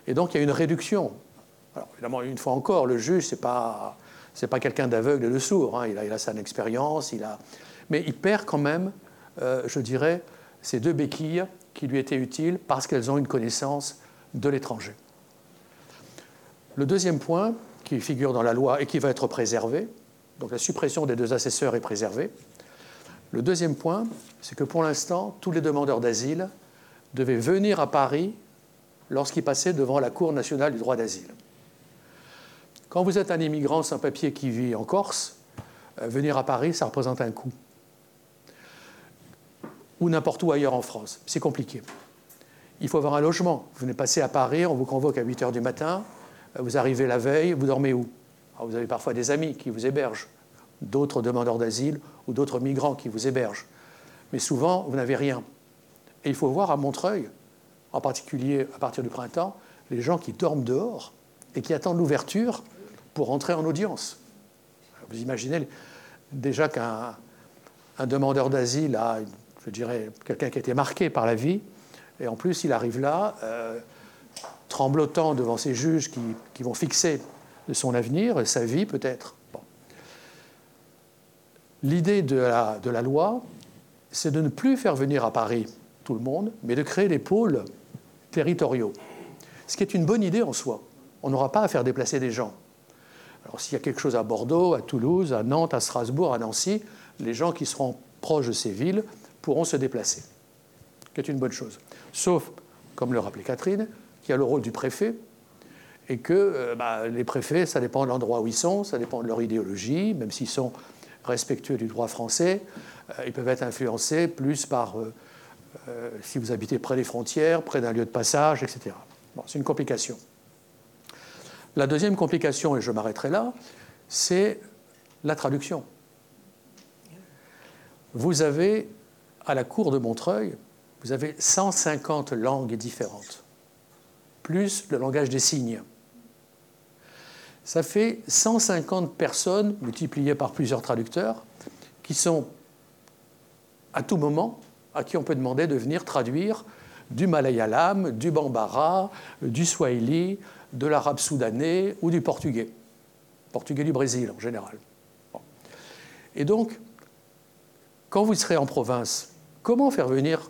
S1: Et donc il y a une réduction. Alors évidemment, une fois encore, le juge, ce n'est pas, quelqu'un d'aveugle et de sourd. Hein. Il, a, il, a, sa expérience, il a... mais il perd quand même, euh, je dirais, ces deux béquilles qui lui étaient utiles parce qu'elles ont une connaissance de l'étranger. Le deuxième point, qui figure dans la loi et qui va être préservé. Donc la suppression des deux assesseurs est préservée. Le deuxième point, c'est que pour l'instant, tous les demandeurs d'asile devaient venir à Paris lorsqu'ils passaient devant la Cour nationale du droit d'asile. Quand vous êtes un immigrant sans papier qui vit en Corse, euh, venir à Paris, ça représente un coût. Ou n'importe où ailleurs en France. C'est compliqué. Il faut avoir un logement. Vous venez passer à Paris, on vous convoque à 8 h du matin, vous arrivez la veille, vous dormez où? Vous avez parfois des amis qui vous hébergent, d'autres demandeurs d'asile ou d'autres migrants qui vous hébergent. Mais souvent, vous n'avez rien. Et il faut voir à Montreuil, en particulier à partir du printemps, les gens qui dorment dehors et qui attendent l'ouverture pour entrer en audience. Vous imaginez déjà qu'un demandeur d'asile a, je dirais, quelqu'un qui a été marqué par la vie, et en plus il arrive là, euh, tremblotant devant ces juges qui, vont fixer son avenir, sa vie peut-être. L'idée de la, de la loi, c'est de ne plus faire venir à Paris tout le monde, mais de créer des pôles territoriaux. Ce qui est une bonne idée en soi. On n'aura pas à faire déplacer des gens. Alors s'il y a quelque chose à Bordeaux, à Toulouse, à Nantes, à Strasbourg, à Nancy, les gens qui seront proches de ces villes pourront se déplacer. Ce qui est une bonne chose. Sauf, comme le rappelait Catherine, qui a le rôle du préfet, et que euh, bah, les préfets, ça dépend de l'endroit où ils sont, ça dépend de leur idéologie, même s'ils sont respectueux du droit français, euh, ils peuvent être influencés plus par euh, si vous habitez près des frontières, près d'un lieu de passage, etc. C'est une complication. La deuxième complication, et je m'arrêterai là, c'est la traduction. Vous avez, à la cour de Montreuil, vous avez 150 langues différentes plus le langage des signes. Ça fait 150 personnes multipliées par plusieurs traducteurs qui sont à tout moment à qui on peut demander de venir traduire du malayalam, du bambara, du swahili, de l'arabe soudanais ou du portugais. Portugais du Brésil en général. Et donc, quand vous serez en province, comment faire venir,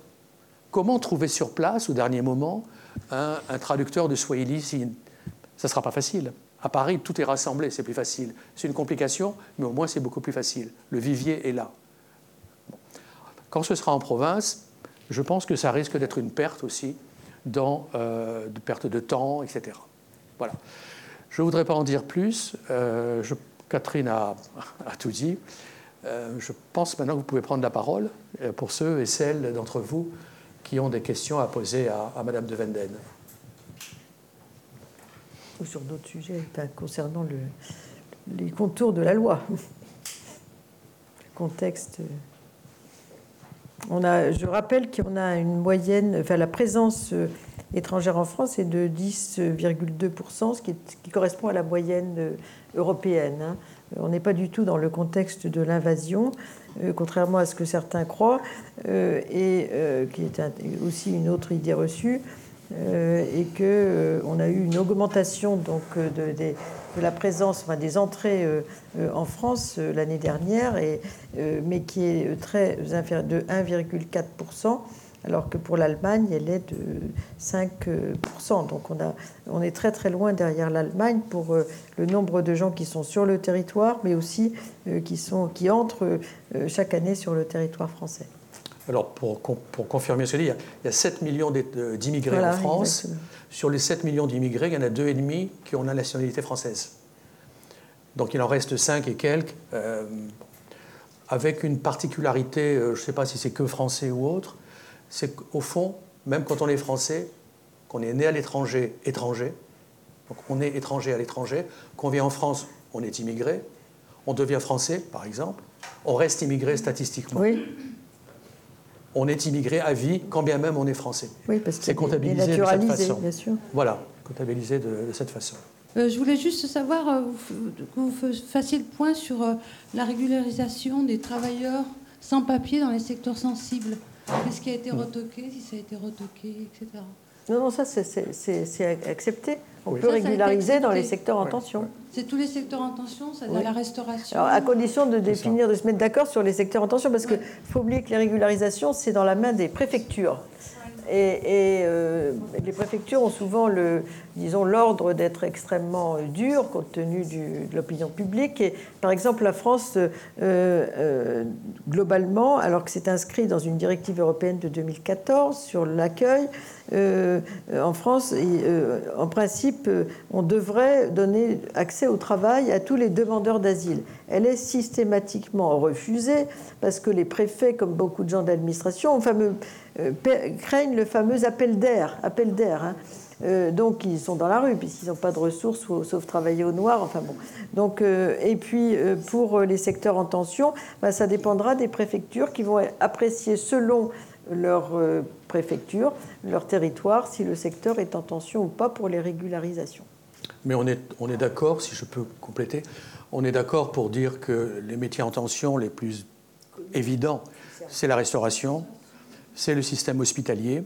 S1: comment trouver sur place au dernier moment un, traducteur de Swahili, ça ne sera pas facile. À Paris, tout est rassemblé, c'est plus facile. C'est une complication, mais au moins c'est beaucoup plus facile. Le vivier est là. Quand ce sera en province, je pense que ça risque d'être une perte aussi, euh, de perte de temps, etc. Voilà. Je ne voudrais pas en dire plus. Euh, Catherine a, tout dit. Euh, je pense maintenant que vous pouvez prendre la parole pour ceux et celles d'entre vous qui ont des questions à poser à, à Madame de Venden.
S2: Ou sur d'autres sujets concernant le, les contours de la loi. Le contexte. On a, je rappelle qu'on a une moyenne, enfin la présence euh, étrangère en France est de 10,2%, ce qui, correspond à la moyenne euh, européenne. Hein. On n'est pas du tout dans le contexte de l'invasion. Euh, contrairement à ce que certains croient, euh, et euh, qui est aussi une autre idée reçue, et qu'on a eu une augmentation donc, de, la présence, enfin, des entrées en France l'année dernière, et, mais qui est très de 1,4%. Alors que pour l'Allemagne, elle est de 5%. Donc on, a, on est très très loin derrière l'Allemagne pour euh, le nombre de gens qui sont sur le territoire, mais aussi euh, qui, sont, qui entrent euh, chaque année sur le territoire français.
S1: Alors pour, pour confirmer ce que il y a 7 millions d'immigrés en France. Sur les 7 millions d'immigrés, il y en a 2,5 qui ont la nationalité française. Donc il en reste 5 et quelques, avec une particularité, je ne sais pas si c'est que français ou autre, c'est qu'au fond, même quand on est français, qu'on est né à l'étranger, étranger, donc on est étranger à l'étranger, qu'on vient en France, on est immigré, on devient français, par exemple, on reste immigré statistiquement.
S2: Oui.
S1: On est immigré à vie, quand bien même on est français.
S2: Oui, parce que c'est comptabilisé de cette façon. Bien sûr.
S1: Voilà, comptabilisé de, cette façon.
S3: Euh, je voulais juste savoir euh, que vous fassiez le point sur euh, la régularisation des travailleurs sans papier dans les secteurs sensibles. Qu'est-ce qui a été retoqué, si ça a été retoqué, etc.
S2: Non, non, ça c'est accepté. On peut régulariser dans les secteurs en tension.
S3: C'est tous les secteurs en tension, c'est-à-dire la restauration
S2: Alors, À condition de définir, de se mettre d'accord sur les secteurs en tension, parce qu'il faut oublier que les régularisations, c'est dans la main des préfectures. Et, euh, les préfectures ont souvent le, disons, l'ordre d'être extrêmement dur compte tenu de l'opinion publique. Et par exemple, la France, euh, euh, globalement, alors que c'est inscrit dans une directive européenne de 2014 sur l'accueil, en France, en principe, on devrait donner accès au travail à tous les demandeurs d'asile. Elle est systématiquement refusée parce que les préfets, comme beaucoup de gens d'administration, euh, craignent le fameux appel d'air. Appel d'air hein. Euh, donc ils sont dans la rue puisqu'ils n'ont pas de ressources sauf travailler au noir. Enfin bon. Donc euh, et puis pour les secteurs en tension, bah, ça dépendra des préfectures qui vont apprécier selon leur préfecture, leur territoire, si le secteur est en tension ou pas pour les régularisations.
S1: Mais on est, on est d'accord, si je peux compléter, on est d'accord pour dire que les métiers en tension les plus évidents, c'est la restauration, c'est le système hospitalier,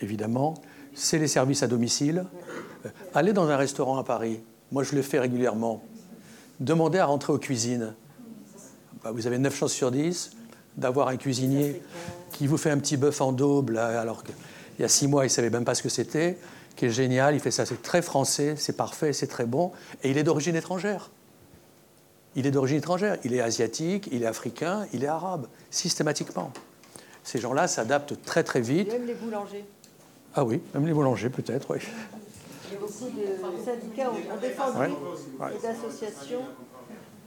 S1: évidemment, c'est les services à domicile. Euh, allez dans un restaurant à Paris, moi je le fais régulièrement, demandez à rentrer aux cuisines. Bah, vous avez 9 chances sur 10 d'avoir un cuisinier qui vous fait un petit bœuf en daube, alors qu'il y a 6 mois, il ne savait même pas ce que c'était, qui est génial, il fait ça, c'est très français, c'est parfait, c'est très bon, et il est d'origine étrangère. Il est d'origine étrangère, il est asiatique, il est africain, il est arabe, systématiquement ces gens-là s'adaptent très très vite.
S2: Même les boulangers.
S1: Ah oui, même les boulangers peut-être, oui.
S2: Il y a beaucoup de syndicats ont défendu, les associations.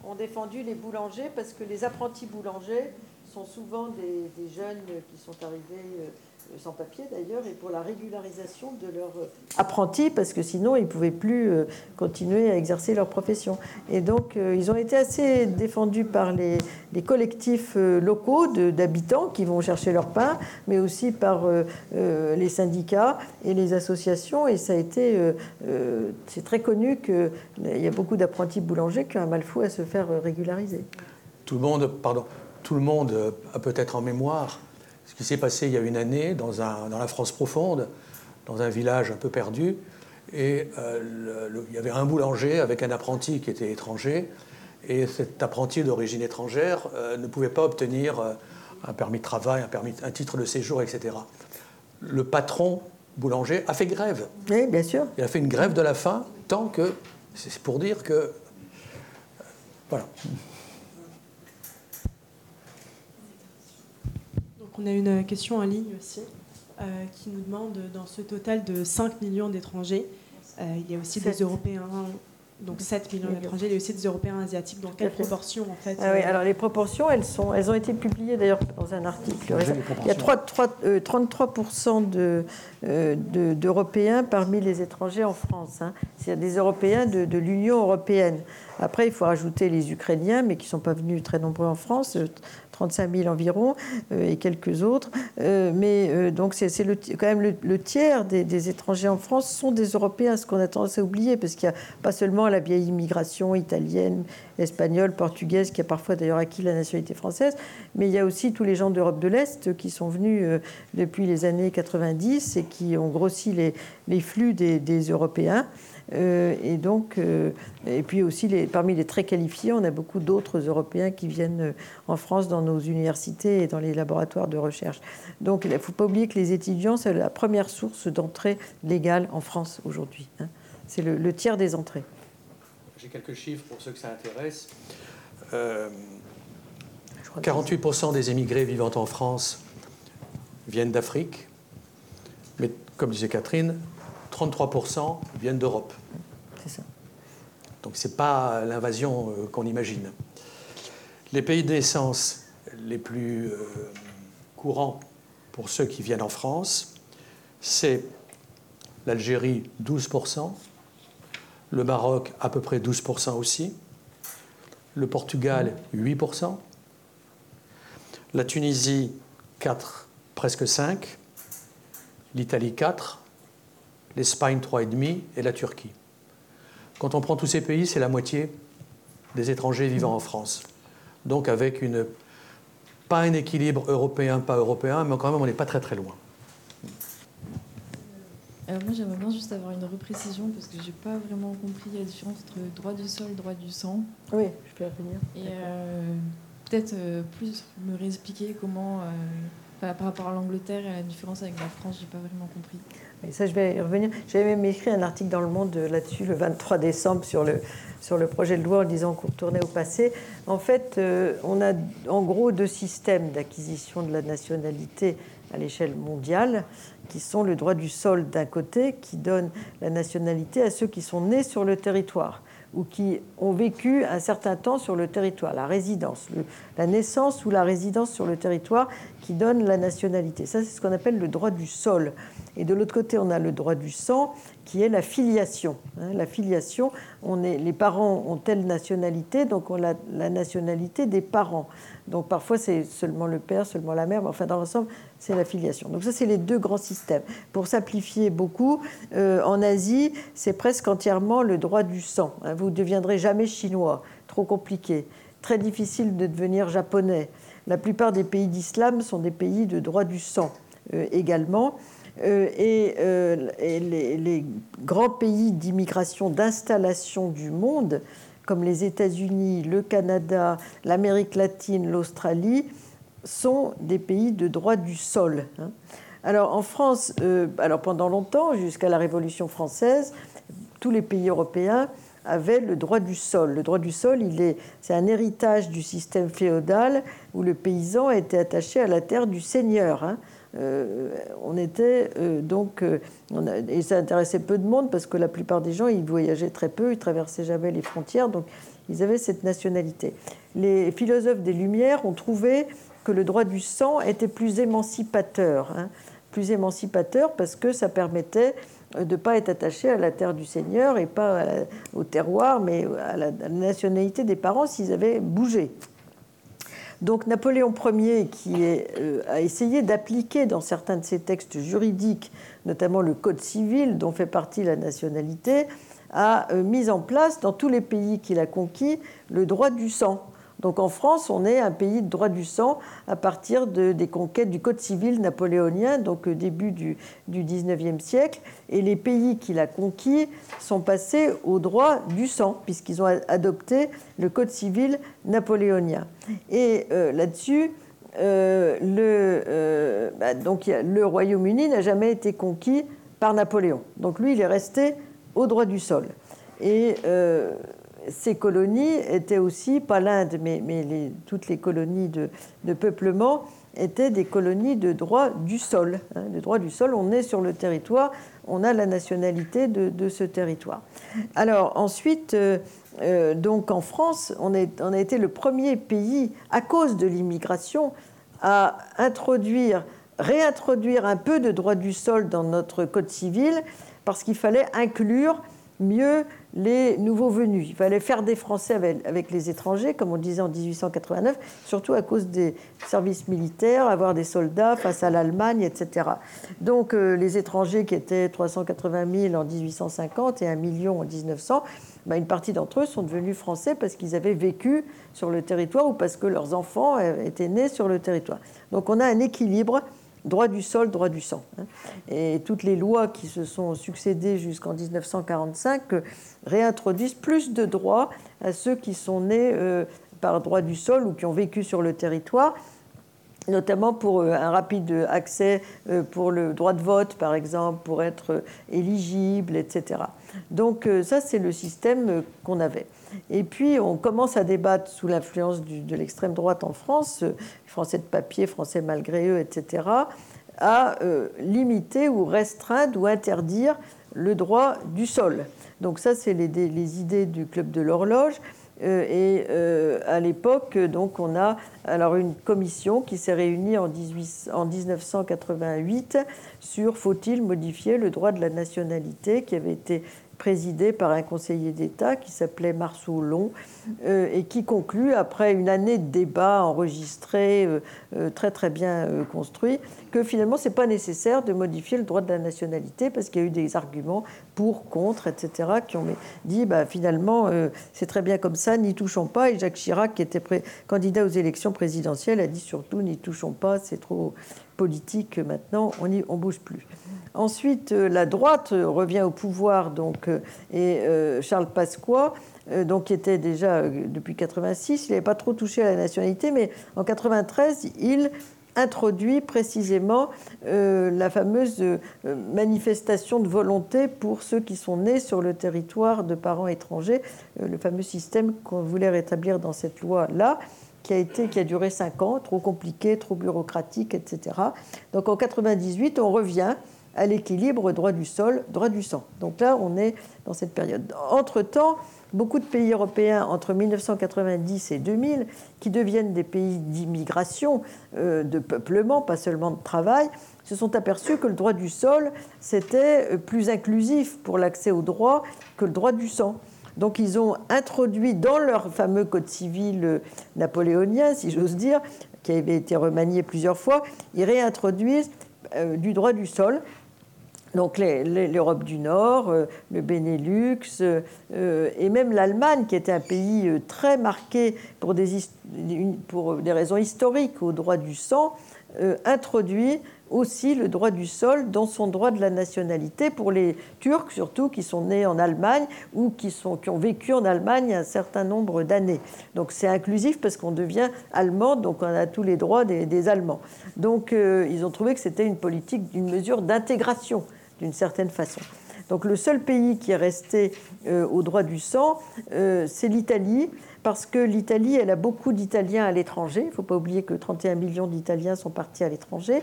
S2: Ont défendu les boulangers parce que les apprentis boulangers sont souvent des, des jeunes qui sont arrivés euh, sans papier d'ailleurs, et pour la régularisation de leurs apprentis, parce que sinon ils ne pouvaient plus euh, continuer à exercer leur profession. Et donc euh, ils ont été assez défendus par les, collectifs euh, locaux d'habitants qui vont chercher leur pain, mais aussi par les syndicats et les associations. Et ça a été, c'est très connu qu'il y a beaucoup d'apprentis boulangers qui ont un mal fou à se faire régulariser.
S1: Tout le monde, pardon, tout le monde a peut-être en mémoire ce qui s'est passé il y a une année dans, dans, la France profonde, dans un village un peu perdu. Et euh, il y avait un boulanger avec un apprenti qui était étranger. Et cet apprenti d'origine étrangère euh, ne pouvait pas obtenir euh, un permis de travail, un, permis, un titre de séjour, etc. Le patron boulanger a fait grève.
S2: Oui, bien sûr.
S1: Il a fait une grève de la faim tant que. C'est pour dire que. Voilà.
S4: On a une question en ligne aussi euh, qui nous demande, dans ce total de 5 millions d'étrangers, euh, il y a aussi des Européens, donc 7 millions d'étrangers, il y a aussi des Européens asiatiques. Dans quelle proportion en fait
S2: ah oui, euh, Alors les proportions, elles, sont, elles ont été publiées d'ailleurs dans un article Il y a 3, 33% d'Européens de, parmi les étrangers en France. Hein. C'est des Européens de, de l'Union européenne. Après, il faut rajouter les Ukrainiens, mais qui ne sont pas venus très nombreux en France, 35 000 environ, euh, et quelques autres. Euh, mais euh, donc c'est quand même le, tiers des, étrangers en France sont des Européens, ce qu'on a tendance à oublier, parce qu'il n'y a pas seulement la vieille immigration italienne, espagnole, portugaise, qui a parfois d'ailleurs acquis la nationalité française, mais il y a aussi tous les gens d'Europe de l'Est qui sont venus depuis les années 90 et qui ont grossi les, flux des Européens. Et donc, et puis aussi, les, parmi les très qualifiés, on a beaucoup d'autres Européens qui viennent en France dans nos universités et dans les laboratoires de recherche. Donc, il ne faut pas oublier que les étudiants, c'est la première source d'entrée légale en France aujourd'hui. Hein. C'est le, tiers des entrées.
S1: J'ai quelques chiffres pour ceux que ça intéresse. 48% des émigrés vivant en France viennent d'Afrique, mais comme disait Catherine, 33% viennent d'Europe.
S2: C'est ça.
S1: Donc ce n'est pas l'invasion euh, qu'on imagine. Les pays de naissance les plus euh, courants pour ceux qui viennent en France, c'est l'Algérie 12%, le Maroc à peu près 12% aussi, le Portugal 8%, la Tunisie 4, presque 5, l'Italie 4, l'Espagne 3,5 et la Turquie. Quand on prend tous ces pays, c'est la moitié des étrangers vivant en France. Donc avec une, pas un équilibre européen, pas européen, mais quand même on n'est pas très très loin.
S5: Euh, moi j'aimerais bien juste avoir une reprécision parce que j'ai pas vraiment compris la différence entre droit du sol et droit du sang.
S2: Oui, je peux revenir.
S5: Et euh, peut-être euh, plus me réexpliquer comment, euh, par rapport à l'Angleterre et la différence avec la France, j'ai pas vraiment compris.
S2: Mais ça, je vais y revenir. J'avais même écrit un article dans Le Monde là-dessus le 23 décembre sur le, sur le projet de loi en disant qu'on retournait au passé. En fait, euh, on a en gros deux systèmes d'acquisition de la nationalité à l'échelle mondiale, qui sont le droit du sol d'un côté, qui donne la nationalité à ceux qui sont nés sur le territoire ou qui ont vécu un certain temps sur le territoire, la résidence, la naissance ou la résidence sur le territoire qui donne la nationalité. Ça, c'est ce qu'on appelle le droit du sol. Et de l'autre côté, on a le droit du sang, qui est la filiation. Hein. la filiation, les parents ont telle nationalité, donc on a la nationalité des parents. Donc parfois c'est seulement le père, seulement la mère, mais enfin dans l'ensemble c'est la filiation. Donc ça c'est les deux grands systèmes. Pour simplifier beaucoup, euh, en Asie c'est presque entièrement le droit du sang. Hein. Vous ne deviendrez jamais chinois, trop compliqué, très difficile de devenir japonais. La plupart des pays d'islam sont des pays de droit du sang euh, également. Euh, et, les, les, grands pays d'immigration, d'installation du monde comme les États-Unis, le Canada, l'Amérique latine, l'Australie, sont des pays de droit du sol. Hein. Alors en France, euh, alors pendant longtemps, jusqu'à la Révolution française, tous les pays européens avaient le droit du sol. Le droit du sol, c'est un héritage du système féodal où le paysan était attaché à la terre du seigneur. Hein. Euh, on était euh, donc, euh, et ça intéressait peu de monde parce que la plupart des gens, ils voyageaient très peu, ils traversaient jamais les frontières, donc ils avaient cette nationalité. Les philosophes des Lumières ont trouvé que le droit du sang était plus émancipateur, hein, plus émancipateur parce que ça permettait de ne pas être attaché à la terre du Seigneur et pas au terroir, mais à la nationalité des parents s'ils avaient bougé. Donc Napoléon Ier, qui euh, a essayé d'appliquer dans certains de ses textes juridiques, notamment le Code civil dont fait partie la nationalité, a euh, mis en place dans tous les pays qu'il a conquis le droit du sang. Donc en France, on est un pays de droit du sang à partir des conquêtes du Code civil napoléonien, donc au début du, du 19e siècle. Et les pays qu'il a conquis sont passés au droit du sang, puisqu'ils ont adopté le Code civil napoléonien. Et euh, là-dessus, euh, le, euh, bah, le Royaume-Uni n'a jamais été conquis par Napoléon. Donc lui, il est resté au droit du sol. Et ces colonies étaient aussi, pas l'Inde, mais, toutes les colonies de, peuplement étaient des colonies de droit du sol. Hein, de droit du sol, on est sur le territoire, on a la nationalité de, ce territoire. Alors ensuite, euh, euh, donc en France, on, on a été le premier pays, à cause de l'immigration, à introduire, réintroduire un peu de droit du sol dans notre code civil, parce qu'il fallait inclure mieux les nouveaux venus. Il fallait faire des Français avec, les étrangers, comme on disait en 1889, surtout à cause des services militaires, avoir des soldats face à l'Allemagne, etc. Donc euh, les étrangers qui étaient 380 000 en 1850 et 1 million en 1900, ben, une partie d'entre eux sont devenus français parce qu'ils avaient vécu sur le territoire ou parce que leurs enfants euh, étaient nés sur le territoire. Donc on a un équilibre droit du sol, droit du sang. Hein. Et toutes les lois qui se sont succédées jusqu'en 1945 réintroduisent plus de droits à ceux qui sont nés par droit du sol ou qui ont vécu sur le territoire notamment pour euh, un rapide accès euh, pour le droit de vote, par exemple, pour être euh, éligible, etc. Donc ça, c'est le système qu'on avait. Et puis, on commence à débattre sous l'influence de l'extrême droite en France, français de papier, français malgré eux, etc., à limiter ou restreindre ou interdire le droit du sol. Donc ça, c'est les, idées du Club de l'horloge. Euh, et euh, à l'époque, donc, on a alors une commission qui s'est réunie en, 18, en 1988 sur faut-il modifier le droit de la nationalité qui avait été présidé par un conseiller d'État qui s'appelait Marceau Long euh, et qui conclut, après une année de débat enregistré, euh, euh, très très bien construit, que finalement c'est pas nécessaire de modifier le droit de la nationalité parce qu'il y a eu des arguments pour, contre, etc., qui ont dit bah, finalement c'est très bien comme ça, n'y touchons pas. Et Jacques Chirac, qui était candidat aux élections présidentielles, a dit surtout n'y touchons pas, c'est trop politique maintenant, on ne on bouge plus. Ensuite, euh, la droite euh, revient au pouvoir, donc, euh, et Charles Pasqua, donc, qui était déjà depuis 86, il n'avait pas trop touché à la nationalité, mais en 93, il introduit précisément la fameuse manifestation de volonté pour ceux qui sont nés sur le territoire de parents étrangers, le fameux système qu'on voulait rétablir dans cette loi-là qui a, été, qui a duré cinq ans, trop compliqué, trop bureaucratique, etc. Donc en 98, on revient à l'équilibre droit du sol, droit du sang. Donc là, on est dans cette période. Entre-temps, beaucoup de pays européens, entre 1990 et 2000, qui deviennent des pays d'immigration, euh, de peuplement, pas seulement de travail, se sont aperçus que le droit du sol, c'était plus inclusif pour l'accès au droit que le droit du sang. Donc ils ont introduit dans leur fameux code civil napoléonien, si j'ose dire, qui avait été remanié plusieurs fois, ils réintroduisent euh, du droit du sol. Donc l'Europe du Nord, euh, le Benelux euh, et même l'Allemagne, qui était un pays très marqué pour des raisons historiques au droit du sang, introduit aussi le droit du sol dans son droit de la nationalité pour les Turcs surtout qui sont nés en Allemagne ou qui, sont, qui ont vécu en Allemagne un certain nombre d'années. Donc c'est inclusif parce qu'on devient allemand, donc on a tous les droits des, Allemands. Donc euh, ils ont trouvé que c'était une politique, une mesure d'intégration d'une certaine façon. Donc le seul pays qui est resté euh, au droit du sang, euh, c'est l'Italie, parce que l'Italie, elle a beaucoup d'Italiens à l'étranger. Il ne faut pas oublier que 31 millions d'Italiens sont partis à l'étranger.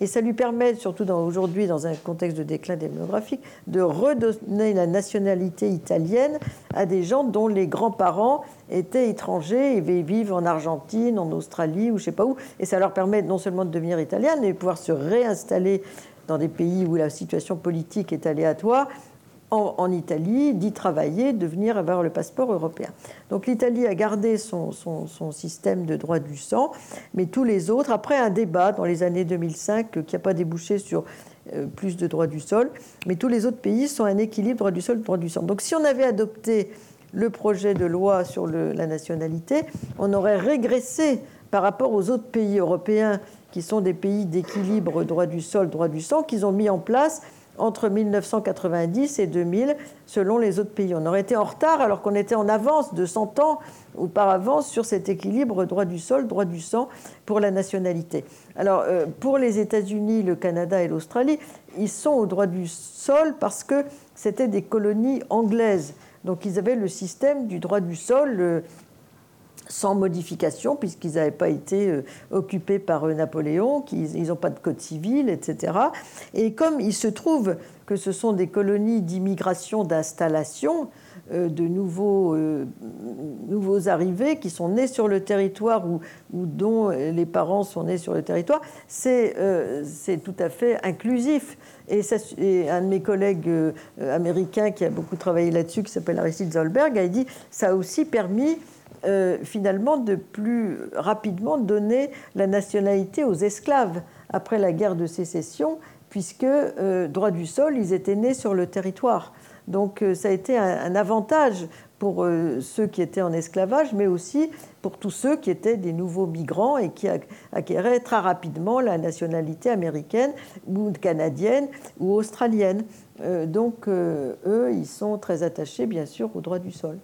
S2: Et ça lui permet, surtout aujourd'hui dans un contexte de déclin démographique, de redonner la nationalité italienne à des gens dont les grands-parents étaient étrangers et vivent en Argentine, en Australie ou je sais pas où. Et ça leur permet non seulement de devenir italiens, mais de pouvoir se réinstaller dans des pays où la situation politique est aléatoire en, Italie, d'y travailler, de venir avoir le passeport européen. Donc l'Italie a gardé son, système de droit du sang, mais tous les autres, après un débat dans les années 2005 qui n'a pas débouché sur euh, plus de droits du sol, mais tous les autres pays sont un équilibre droit du sol, droit du sang. Donc si on avait adopté le projet de loi sur la nationalité, on aurait régressé par rapport aux autres pays européens qui sont des pays d'équilibre droit du sol, droit du sang, qu'ils ont mis en place entre 1990 et 2000, selon les autres pays. On aurait été en retard alors qu'on était en avance de 100 ans auparavant sur cet équilibre droit du sol, droit du sang pour la nationalité. Alors, euh, pour les États-Unis, le Canada et l'Australie, ils sont au droit du sol parce que c'était des colonies anglaises. Donc, ils avaient le système du droit du sol sans modification, puisqu'ils n'avaient pas été euh, occupés par euh, Napoléon, qu'ils n'ont pas de code civil, etc. Et comme il se trouve que ce sont des colonies d'immigration, d'installation, euh, de nouveaux, nouveaux arrivés qui sont nés sur le territoire ou, dont les parents sont nés sur le territoire, c'est tout à fait inclusif. Et, un de mes collègues américains qui a beaucoup travaillé là-dessus, qui s'appelle Aristide Zolberg, a dit ça a aussi permis euh, finalement de plus rapidement donner la nationalité aux esclaves. Après la guerre de sécession, puisque euh, droit du sol, ils étaient nés sur le territoire. Donc ça a été un, avantage pour ceux qui étaient en esclavage, mais aussi pour tous ceux qui étaient des nouveaux migrants et qui acquéraient très rapidement la nationalité américaine ou canadienne ou australienne. donc eux, ils sont très attachés, bien sûr, au droit du sol.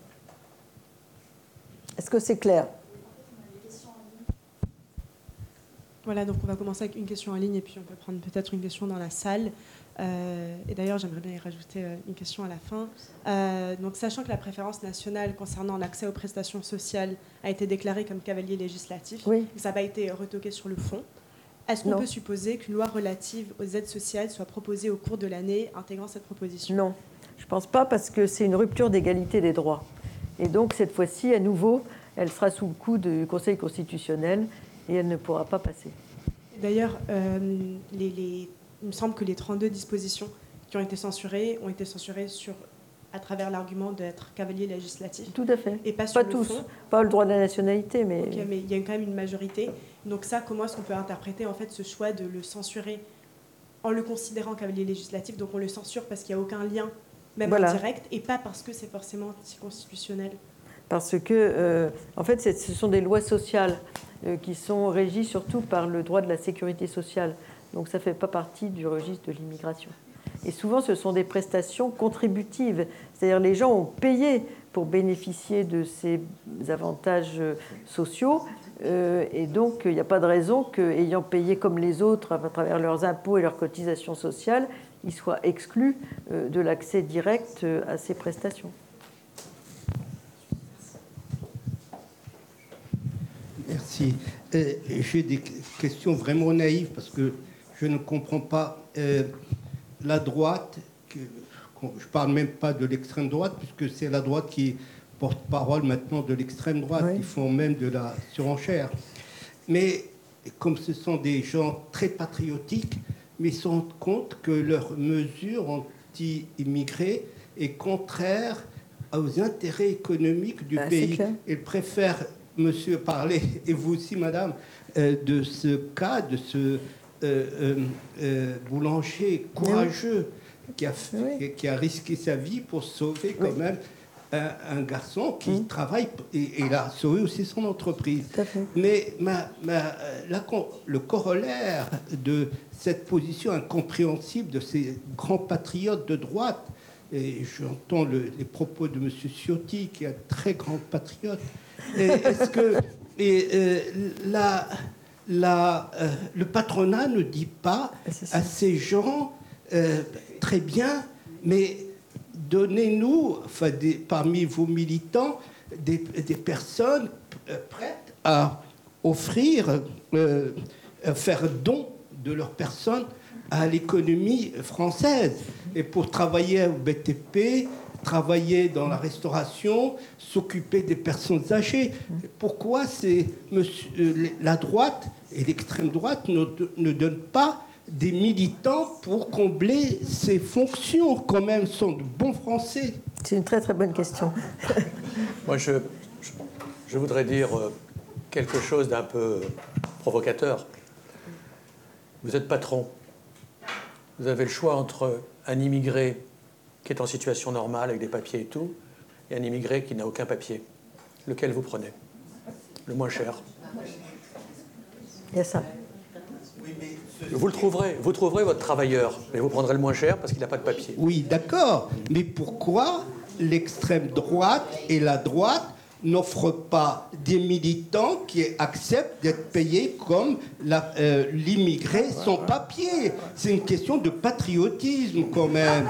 S2: Est-ce que c'est clair?
S4: Voilà, donc on va commencer avec une question en ligne et puis on peut prendre peut-être une question dans la salle. Euh, et d'ailleurs, j'aimerais bien y rajouter euh, une question à la fin. Euh, donc, sachant que la préférence nationale concernant l'accès aux prestations sociales a été déclarée comme cavalier législatif,
S2: oui.
S4: ça n'a pas été retoqué sur le fond, est-ce qu'on peut supposer qu'une loi relative aux aides sociales soit proposée au cours de l'année intégrant cette proposition?
S2: Non, je ne pense pas parce que c'est une rupture d'égalité des droits. Et donc, cette fois-ci, à nouveau, elle sera sous le coup du Conseil constitutionnel et elle ne pourra pas passer.
S4: D'ailleurs, euh, il me semble que les 32 dispositions qui ont été censurées ont été censurées sur, à travers l'argument d'être cavalier législatif.
S2: Tout à fait.
S4: Et pas, sur
S2: pas tous. Pas le droit de la nationalité, mais...
S4: Ok, mais il y a quand même une majorité. Donc ça, comment est-ce qu'on peut interpréter en fait ce choix de le censurer en le considérant cavalier législatif? Donc on le censure parce qu'il n'y a aucun lien, même indirect, et pas parce que c'est forcément anticonstitutionnel.
S2: Parce que, euh, en fait, ce sont des lois sociales. Euh, qui sont régis surtout par le droit de la sécurité sociale. Donc ça ne fait pas partie du registre de l'immigration. Et souvent, ce sont des prestations contributives. C'est-à-dire les gens ont payé pour bénéficier de ces avantages euh, sociaux. Euh, et donc, il n'y a pas de raison qu'ayant payé comme les autres à travers leurs impôts et leurs cotisations sociales, ils soient exclus de l'accès direct à ces prestations.
S6: Merci. Euh, j'ai des questions vraiment naïves parce que je ne comprends pas euh, la droite. je ne parle même pas de l'extrême droite puisque c'est la droite qui porte parole maintenant de l'extrême droite. Ils font même de la surenchère. Mais comme ce sont des gens très patriotiques, mais ils se rendent compte que leur mesure anti-immigrés est contraire aux intérêts économiques du bah, pays. Ils préfèrent monsieur parlait, et vous aussi, madame, euh, de ce cas, de ce euh, euh, boulanger courageux qui a, qui a risqué sa vie pour sauver quand même un, garçon qui travaille et, il a sauvé aussi son entreprise. Mais ma, le corollaire de cette position incompréhensible de ces grands patriotes de droite, et j'entends les propos de M. Ciotti, qui est un très grand patriote, est-ce que et, euh, la, la, euh, le patronat ne dit pas à ces gens euh, très bien, mais donnez-nous, parmi vos militants, des, personnes prêtes à offrir, faire don de leur personne à l'économie française. Et pour travailler au BTP, travailler dans la restauration, s'occuper des personnes âgées. Pourquoi euh, la droite et l'extrême droite ne, ne donnent pas des militants pour combler ces fonctions quand même sont de bons Français
S2: C'est une très très bonne question.
S1: Moi, je, je voudrais dire euh, quelque chose d'un peu provocateur. Vous êtes patron. Vous avez le choix entre un immigré qui est en situation normale avec des papiers et tout, et un immigré qui n'a aucun papier. Lequel vous prenez? Le moins cher.
S2: Il y a ça.
S1: Vous le trouverez, vous trouverez votre travailleur, mais vous prendrez le moins cher parce qu'il n'a pas de papier.
S6: Oui, d'accord. Mais pourquoi l'extrême droite et la droite n'offrent pas des militants qui acceptent d'être payés comme euh, l'immigré sans papier. C'est une question de patriotisme quand même.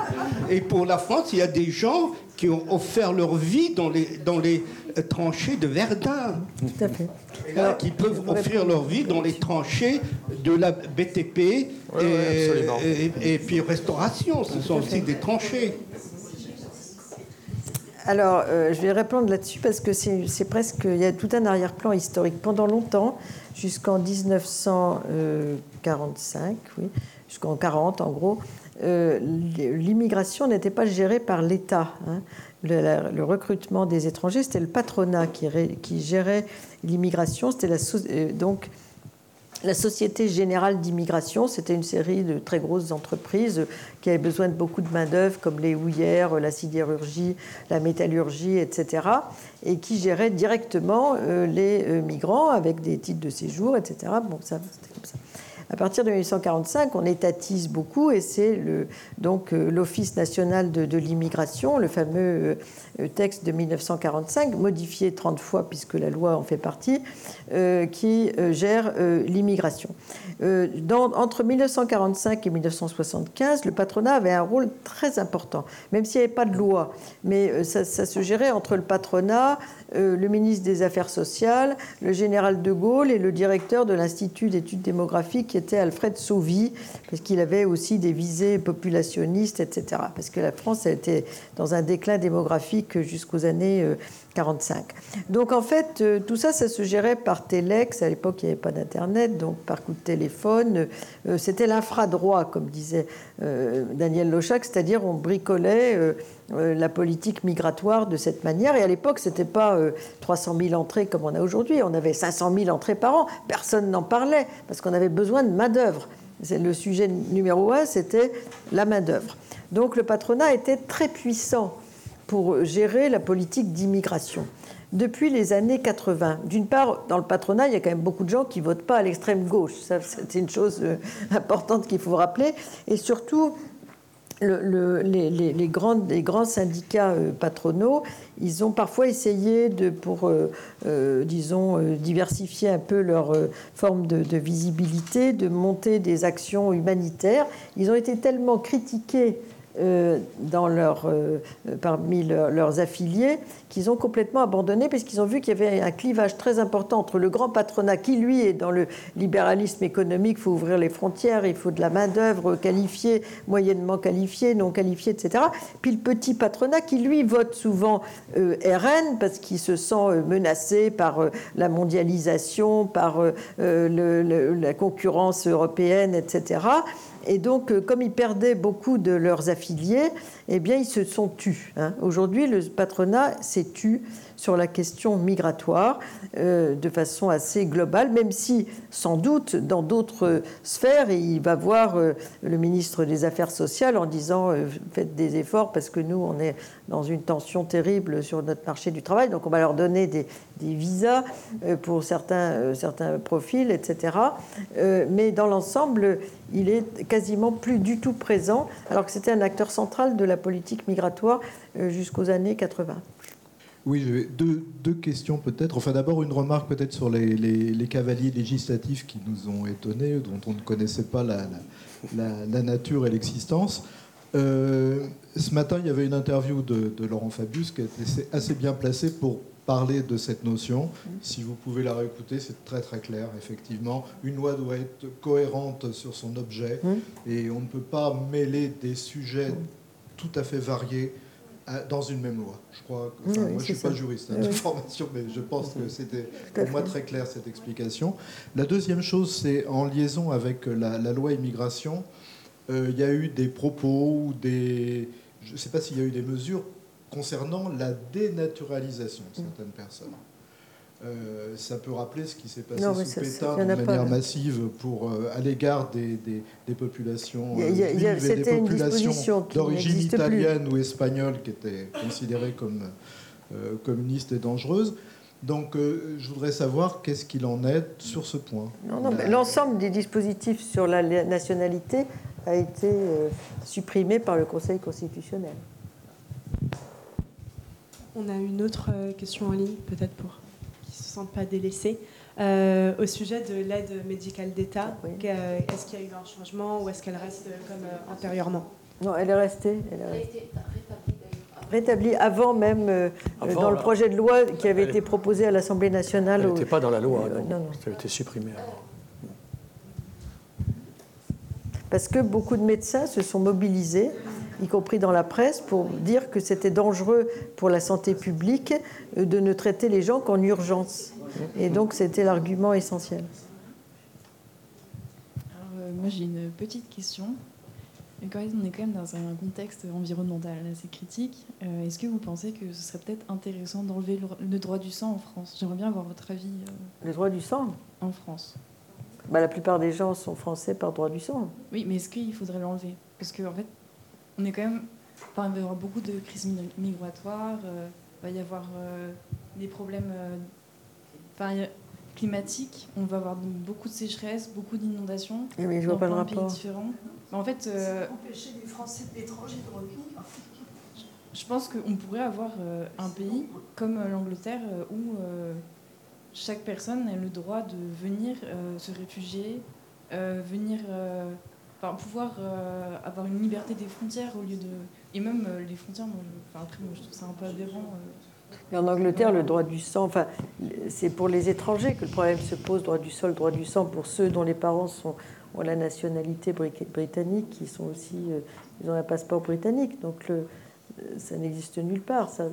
S6: Et pour la France, il y a des gens qui ont offert leur vie dans les, dans les euh, tranchées de Verdun.
S2: Tout à fait.
S6: qui peuvent offrir leur vie dans les tranchées de la BTP et, et, puis restauration. Ce sont aussi des tranchées.
S2: Alors, euh, je vais répondre là-dessus parce que c'est presque. Il y a tout un arrière-plan historique. Pendant longtemps, jusqu'en 1945, oui, jusqu'en 40 en gros, euh, l'immigration n'était pas gérée par l'État. Hein. Le, recrutement des étrangers, c'était le patronat qui, gérait l'immigration. C'était la, euh, donc la Société Générale d'Immigration, c'était une série de très grosses entreprises qui avaient besoin de beaucoup de main-d'œuvre, comme les houillères, la sidérurgie, la métallurgie, etc., et qui gérait directement euh, les euh, migrants avec des titres de séjour, etc. Bon, ça, c'était. À partir de 1845, on étatise beaucoup et c'est donc euh, l'Office national de, l'immigration, le fameux texte de 1945, modifié 30 fois puisque la loi en fait partie, euh, qui gère l'immigration. entre 1945 et 1975, le patronat avait un rôle très important, même s'il n'y avait pas de loi. Mais ça, se gérait entre le patronat, le ministre des Affaires sociales, le général de Gaulle et le directeur de l'Institut d'études démographiques était Alfred Sauvy, parce qu'il avait aussi des visées populationnistes, etc. Parce que la France été dans un déclin démographique jusqu'aux années 45. Euh, donc en fait, euh, tout ça, ça se gérait par téléx. À l'époque, il n'y avait pas d'Internet, donc par coup de téléphone. Euh, c'était l'infradroit, comme disait Daniel Lochac, c'est-à-dire on bricolait la politique migratoire de cette manière. Et à l'époque, ce n'était pas 300 000 entrées comme on a aujourd'hui. On avait 500 000 entrées par an. Personne n'en parlait parce qu'on avait besoin de main-d'œuvre. Le sujet numéro un, c'était la main-d'œuvre. Donc le patronat était très puissant pour gérer la politique d'immigration. Depuis les années 80, d'une part, dans le patronat, il y a quand même beaucoup de gens qui ne votent pas à l'extrême gauche. C'est une chose euh, importante qu'il faut rappeler. Et surtout, les, grands syndicats euh, patronaux, ils ont parfois essayé de, pour, euh, disons, diversifier un peu leur forme de, visibilité, de monter des actions humanitaires. Ils ont été tellement critiqués dans leur, euh, parmi leurs affiliés qu'ils ont complètement abandonné parce qu'ils ont vu qu'il y avait un clivage très important entre le grand patronat qui, lui, est dans le libéralisme économique, il faut ouvrir les frontières, il faut de la main-d'œuvre qualifiée, moyennement qualifiée, non qualifiée, etc. Puis le petit patronat qui, lui, vote souvent euh, RN parce qu'il se sent menacé par la mondialisation, par la concurrence européenne, etc. Et donc, euh, comme ils perdaient beaucoup de leurs affiliés, eh bien, ils se sont tus. Hein. Aujourd'hui, le patronat s'est tu sur la question migratoire euh, de façon assez globale, même si sans doute dans d'autres sphères, il va voir euh, le ministre des Affaires sociales en disant euh, faites des efforts parce que nous, on est dans une tension terrible sur notre marché du travail, donc on va leur donner des, visas pour certains, certains profils, etc. mais dans l'ensemble, il est quasiment plus du tout présent, alors que c'était un acteur central de la politique migratoire jusqu'aux années 80.
S7: Oui, j'ai deux, deux, questions peut-être. Enfin, d'abord, une remarque peut-être sur les, cavaliers législatifs qui nous ont étonnés, dont on ne connaissait pas la, la, nature et l'existence. Euh, ce matin, il y avait une interview de, Laurent Fabius qui était assez bien placée pour parler de cette notion. Si vous pouvez la réécouter, c'est très très clair, effectivement. Une loi doit être cohérente sur son objet et on ne peut pas mêler des sujets tout à fait variés dans une même loi. Je crois. moi, je ne suis pas juriste hein, de formation, mais je pense que c'était pour moi très clair cette explication. La deuxième chose, c'est en liaison avec la, loi immigration, euh, il y a eu des propos ou des. Je ne sais pas s'il y a eu des mesures concernant la dénaturalisation de certaines personnes. Euh, ça peut rappeler ce qui s'est passé sous Pétain de manière massive pour, euh, à l'égard des, des, populations juives et des populations d'origine italienne ou espagnole qui étaient considérées comme euh, communistes et dangereuses. Donc je voudrais savoir qu'est-ce qu'il en est sur ce point.
S2: L'ensemble des dispositifs sur la nationalité a été supprimé par le Conseil constitutionnel.
S4: On a une autre question en ligne, peut-être pour sentent pas délaissés. Euh, au sujet de l'aide médicale d'État, est-ce qu'il y a eu un changement ou est-ce qu'elle reste comme euh, antérieurement?
S2: Non, elle est restée. Elle a été rétablie avant même euh, dans le projet de loi qui avait été proposé à l'Assemblée nationale.
S1: Elle n'était pas dans la loi, non, non. Ça a été supprimé
S2: Parce que beaucoup de médecins se sont mobilisés y compris dans la presse, pour dire que c'était dangereux pour la santé publique euh, de ne traiter les gens qu'en urgence. Et donc c'était l'argument essentiel.
S5: Euh, moi j'ai une petite question. Quand on est quand même dans un contexte environnemental assez critique, euh, est-ce que vous pensez que ce serait peut-être intéressant d'enlever le, droit du sang en France? J'aimerais bien avoir votre avis.
S2: Le droit du sang?
S5: En France.
S2: Bah, la plupart des gens sont français par droit du sang.
S5: Oui, mais est-ce qu'il faudrait l'enlever? Parce qu'en en fait, on est quand même. Enfin, il va y avoir beaucoup de crises migratoires, euh, il va y avoir euh, des problèmes euh, climatiques, on va avoir beaucoup de sécheresse, beaucoup d'inondations.
S2: Mais je vois pas le rapport.
S5: différents. en fait.
S8: empêcher les Français de l'étranger de revenir.
S5: Je pense qu'on pourrait avoir un pays comme l'Angleterre où chaque personne a le droit de venir se réfugier, venir Enfin, pouvoir euh, avoir une liberté des frontières au lieu de. Et même euh, les frontières, moi, je... Après, moi, je trouve ça un peu aberrant. Euh.
S2: Mais en Angleterre, le droit du sang, enfin, c'est pour les étrangers que le problème se pose, droit du sol, droit du sang, pour ceux dont les parents sont, ont la nationalité britannique, qui sont aussi, ils ont un passeport britannique, donc le, ça n'existe nulle part, ça,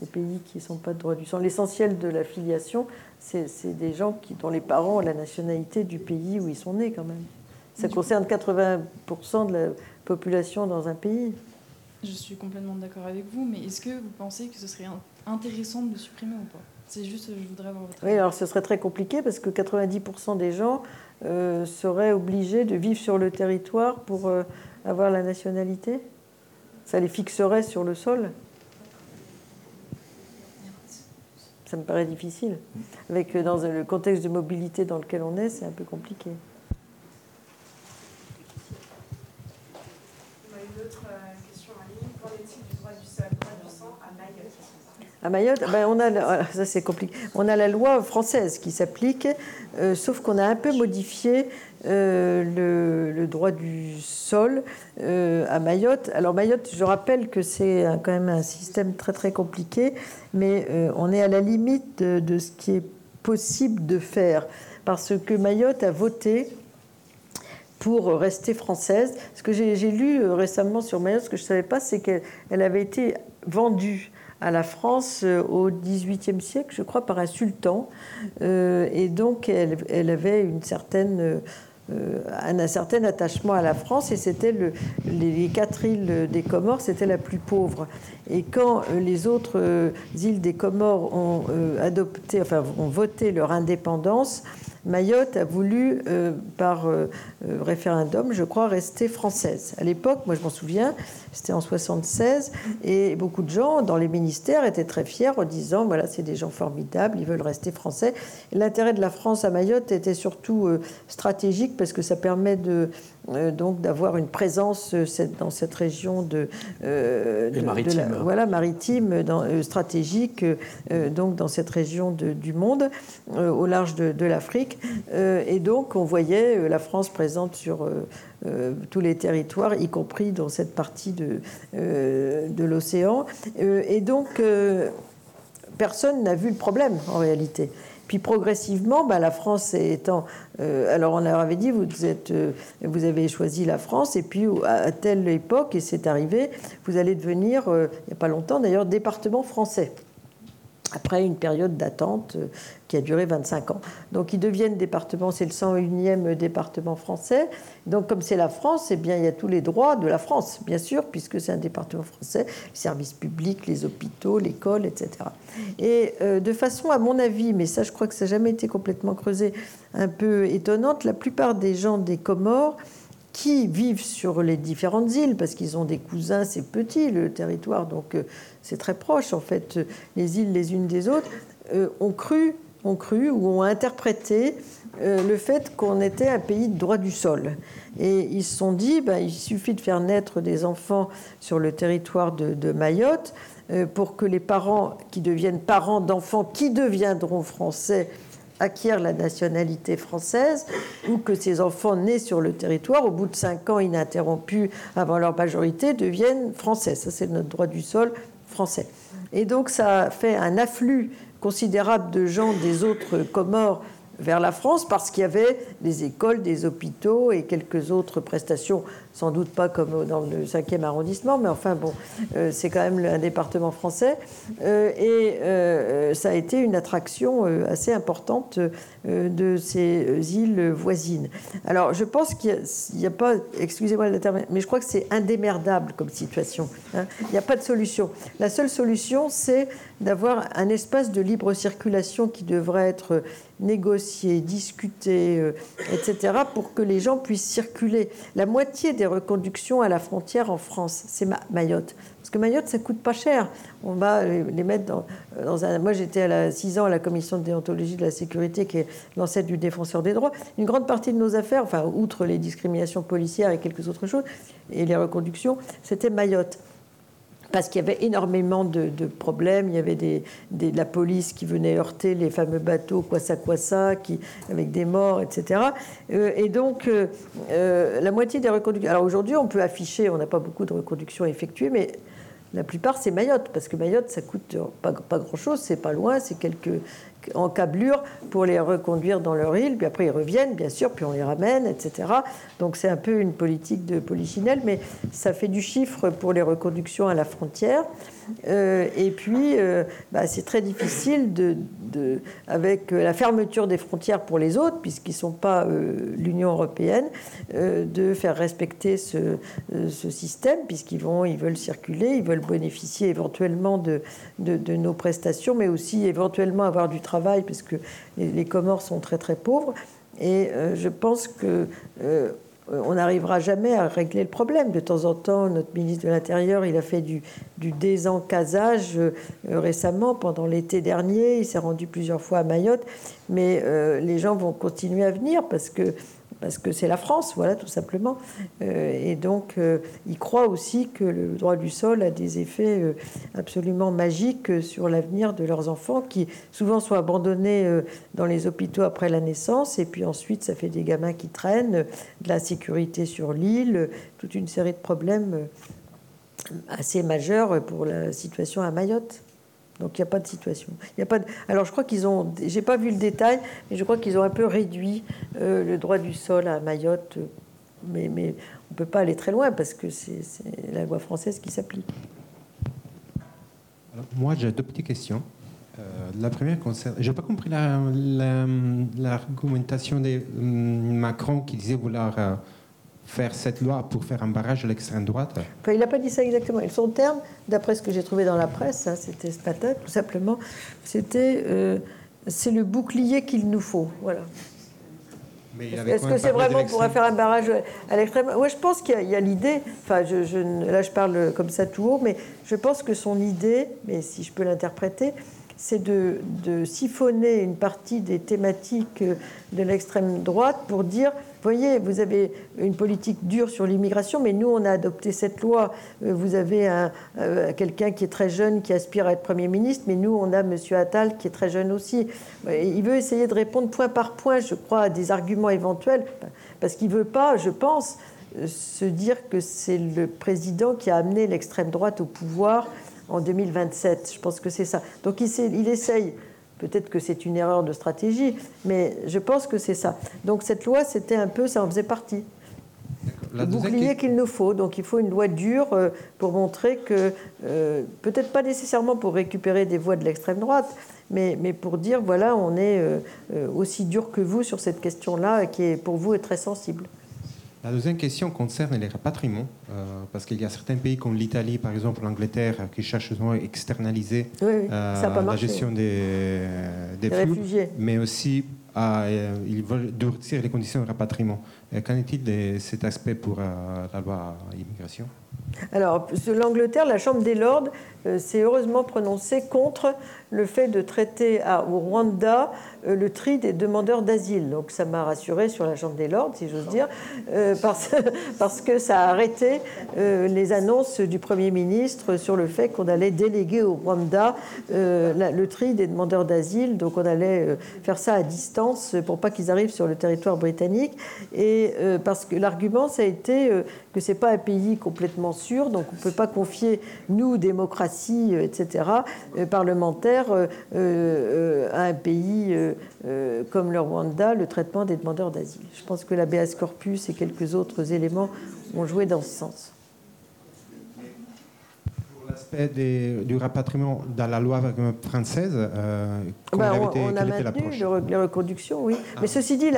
S2: les pays qui ne sont pas de droit du sang. L'essentiel de la filiation, c'est des gens qui, dont les parents ont la nationalité du pays où ils sont nés quand même. Ça concerne 80% de la population dans un pays.
S5: Je suis complètement d'accord avec vous, mais est-ce que vous pensez que ce serait intéressant de le supprimer ou pas? C'est juste, je voudrais avoir votre
S2: avis. Oui, alors ce serait très compliqué parce que 90% des gens euh, seraient obligés de vivre sur le territoire pour euh, avoir la nationalité. Ça les fixerait sur le sol. Ça me paraît difficile. Avec, euh, dans le contexte de mobilité dans lequel on est, c'est un peu compliqué. Mayotte, ben. On a la loi française qui s'applique, euh, sauf qu'on a un peu modifié euh, le, droit du sol euh, à Mayotte. Alors Mayotte, je rappelle que c'est quand même un système très très compliqué, mais on est à la limite de, de, ce qui est possible de faire, parce que Mayotte a voté pour rester française. Ce que j'ai lu récemment sur Mayotte, ce que je ne savais pas, c'est qu'elle avait été vendue à la France euh, au XVIIIe siècle, je crois, par un sultan. Euh, et donc, elle, avait une certaine, euh, un, certain attachement à la France. Et c'était le, les, quatre îles des Comores, c'était la plus pauvre. Et quand les autres îles des Comores ont adopté, enfin, ont voté leur indépendance, Mayotte a voulu, par référendum, je crois, rester française. À l'époque, moi je m'en souviens, c'était en 76, et beaucoup de gens dans les ministères étaient très fiers en disant voilà, c'est des gens formidables, ils veulent rester français. L'intérêt de la France à Mayotte était surtout euh, stratégique parce que ça permet de, euh, donc d'avoir une présence euh, dans cette région de,
S1: maritime.
S2: voilà maritime dans, stratégique donc dans cette région du monde au large de, de l'Afrique et donc on voyait la France présente sur euh, tous les territoires, y compris dans cette partie de, euh, de l'océan. Euh, et donc, personne n'a vu le problème en réalité. Puis progressivement, bah, la France étant. alors on leur avait dit, vous, êtes, vous avez choisi la France, et puis à telle époque, et c'est arrivé, vous allez devenir, il n'y a pas longtemps d'ailleurs, département français après une période d'attente euh, qui a duré 25 ans. Donc ils deviennent département, c'est le 101e département français. Donc comme c'est la France, eh bien il y a tous les droits de la France, bien sûr, puisque c'est un département français, les services publics, les hôpitaux, l'école, etc. Et euh, de façon, à mon avis, mais ça je crois que ça n'a jamais été complètement creusé, un peu étonnante, la plupart des gens des Comores qui vivent sur les différentes îles, parce qu'ils ont des cousins, c'est petit le territoire, donc euh, c'est très proche en fait, les îles les unes des autres, euh, ont cru, ont cru ou ont interprété euh, le fait qu'on était un pays de droit du sol. Et ils se sont dit, ben, il suffit de faire naître des enfants sur le territoire de, de Mayotte pour que les parents qui deviennent parents d'enfants qui deviendront français acquièrent la nationalité française ou que ces enfants nés sur le territoire, au bout de cinq ans ininterrompus avant leur majorité, deviennent français. Ça, c'est notre droit du sol français. Et donc, ça fait un afflux considérable de gens des autres Comores vers la France parce qu'il y avait des écoles, des hôpitaux et quelques autres prestations sans doute pas comme dans le 5e arrondissement, mais enfin bon, euh, c'est quand même un département français. Euh, et euh, ça a été une attraction assez importante de ces îles voisines. Alors je pense qu'il n'y a, pas, excusez-moi le terme, mais je crois que c'est indémerdable comme situation. Hein. Il n'y a pas de solution. La seule solution, c'est d'avoir un espace de libre circulation qui devrait être négocier, discuter, euh, etc., pour que les gens puissent circuler. La moitié des reconductions à la frontière en France, c'est Mayotte. Parce que Mayotte, ça coûte pas cher. On va les mettre dans, dans un. Moi, j'étais à 6 ans à la commission de déontologie de la sécurité, qui est l'ancêtre du défenseur des droits. Une grande partie de nos affaires, enfin, outre les discriminations policières et quelques autres choses, et les reconductions, c'était Mayotte parce qu'il y avait énormément de, problèmes. Il y avait la police qui venait heurter les fameux bateaux Kwassa Kwassa, qui, avec des morts, etc. Euh, et donc, euh, euh, la moitié des reconductions. Alors aujourd'hui, on peut afficher, on n'a pas beaucoup de reconductions effectuées, mais la plupart, c'est Mayotte, parce que Mayotte, ça coûte pas, pas grand-chose, c'est pas loin, c'est quelques, en câblure pour les reconduire dans leur île, puis après ils reviennent, bien sûr, puis on les ramène, etc. Donc c'est un peu une politique de polichinelle, mais ça fait du chiffre pour les reconductions à la frontière. Euh, et puis, euh, bah, c'est très difficile, de, avec la fermeture des frontières pour les autres, puisqu'ils ne sont pas euh, l'Union européenne, de faire respecter ce, système, puisqu'ils ils veulent circuler, ils veulent bénéficier éventuellement de, nos prestations, mais aussi éventuellement avoir du travail, puisque les, Comores sont très très pauvres. Et je pense que euh, on n'arrivera jamais à régler le problème. De temps en temps, notre ministre de l'Intérieur, il a fait du, désencasage euh, récemment, pendant l'été dernier. Il s'est rendu plusieurs fois à Mayotte. Mais euh, les gens vont continuer à venir parce que parce que c'est la France, voilà, tout simplement. Euh, et donc, euh, ils croient aussi que le droit du sol a des effets euh, absolument magiques sur l'avenir de leurs enfants, qui souvent sont abandonnés dans les hôpitaux après la naissance, et puis ensuite, ça fait des gamins qui traînent, de la sécurité sur l'île, toute une série de problèmes assez majeurs pour la situation à Mayotte. Donc il n'y a pas de situation. Y a pas Alors je crois qu'ils ont, j'ai pas vu le détail, mais je crois qu'ils ont un peu réduit euh, le droit du sol à Mayotte, mais, mais on ne peut pas aller très loin parce que c'est la loi française qui s'applique.
S9: Moi j'ai deux petites questions. Euh, la première concerne, j'ai pas compris l'argumentation de hum, Macron qui disait vouloir euh, faire cette loi pour faire un barrage à l'extrême droite
S2: Il n'a pas dit ça exactement. Son terme, d'après ce que j'ai trouvé dans la presse, hein, c'était ce matin, tout simplement, c'était euh, c'est le bouclier qu'il nous faut. Voilà. Est-ce que c'est vraiment pour faire un barrage à l'extrême? Oui, je pense qu'il y a, l'idée, enfin, je, là je parle comme ça tout haut, mais je pense que son idée, mais si je peux l'interpréter, c'est de, de, siphonner une partie des thématiques de l'extrême droite pour dire voyez, vous avez une politique dure sur l'immigration, mais nous, on a adopté cette loi. Euh, vous avez euh, quelqu'un qui est très jeune, qui aspire à être Premier ministre, mais nous, on a M. Attal qui est très jeune aussi. Il veut essayer de répondre point par point, je crois, à des arguments éventuels, parce qu'il ne veut pas, je pense, euh, se dire que c'est le président qui a amené l'extrême droite au pouvoir en 2027. Je pense que c'est ça. Donc il essaye Peut-être que c'est une erreur de stratégie, mais je pense que c'est ça. Donc cette loi, c'était un peu, ça en faisait partie. Le bouclier qu'il nous faut. Donc il faut une loi dure euh, pour montrer que, euh, peut-être pas nécessairement pour récupérer des voix de l'extrême droite, mais, mais, pour dire, voilà, on est euh, aussi dur que vous sur cette question-là, qui est pour vous est très sensible.
S9: La deuxième question concerne les rapatriements, euh, parce qu'il y a certains pays comme l'Italie, par exemple l'Angleterre, qui cherchent à externaliser euh, la gestion des, des flux, réfugiés. mais aussi euh, ils veulent durcir les conditions de rapatriement. Qu'en est-il de cet aspect pour la loi immigration?
S2: Alors, l'Angleterre, la Chambre des Lords euh, s'est heureusement prononcée contre le fait de traiter au Rwanda euh, le tri des demandeurs d'asile. Donc, ça m'a rassuré sur la Chambre des Lords, si j'ose dire, euh, parce, parce, que ça a arrêté les annonces du Premier ministre sur le fait qu'on allait déléguer au Rwanda le tri des demandeurs d'asile. Donc, on allait faire ça à distance pour pas qu'ils arrivent sur le territoire britannique. Et Et parce que l'argument, ça a été que c'est pas un pays complètement sûr, donc on ne peut pas confier, nous, démocratie, etc., parlementaire, à un pays comme le Rwanda, le traitement des demandeurs d'asile. Je pense que l'ABS corpus et quelques autres éléments ont joué dans ce sens
S9: l'aspect du rapatriement dans la loi française,
S2: euh, bah, on, a maintenu les reconductions, oui. Ah. Mais ceci dit,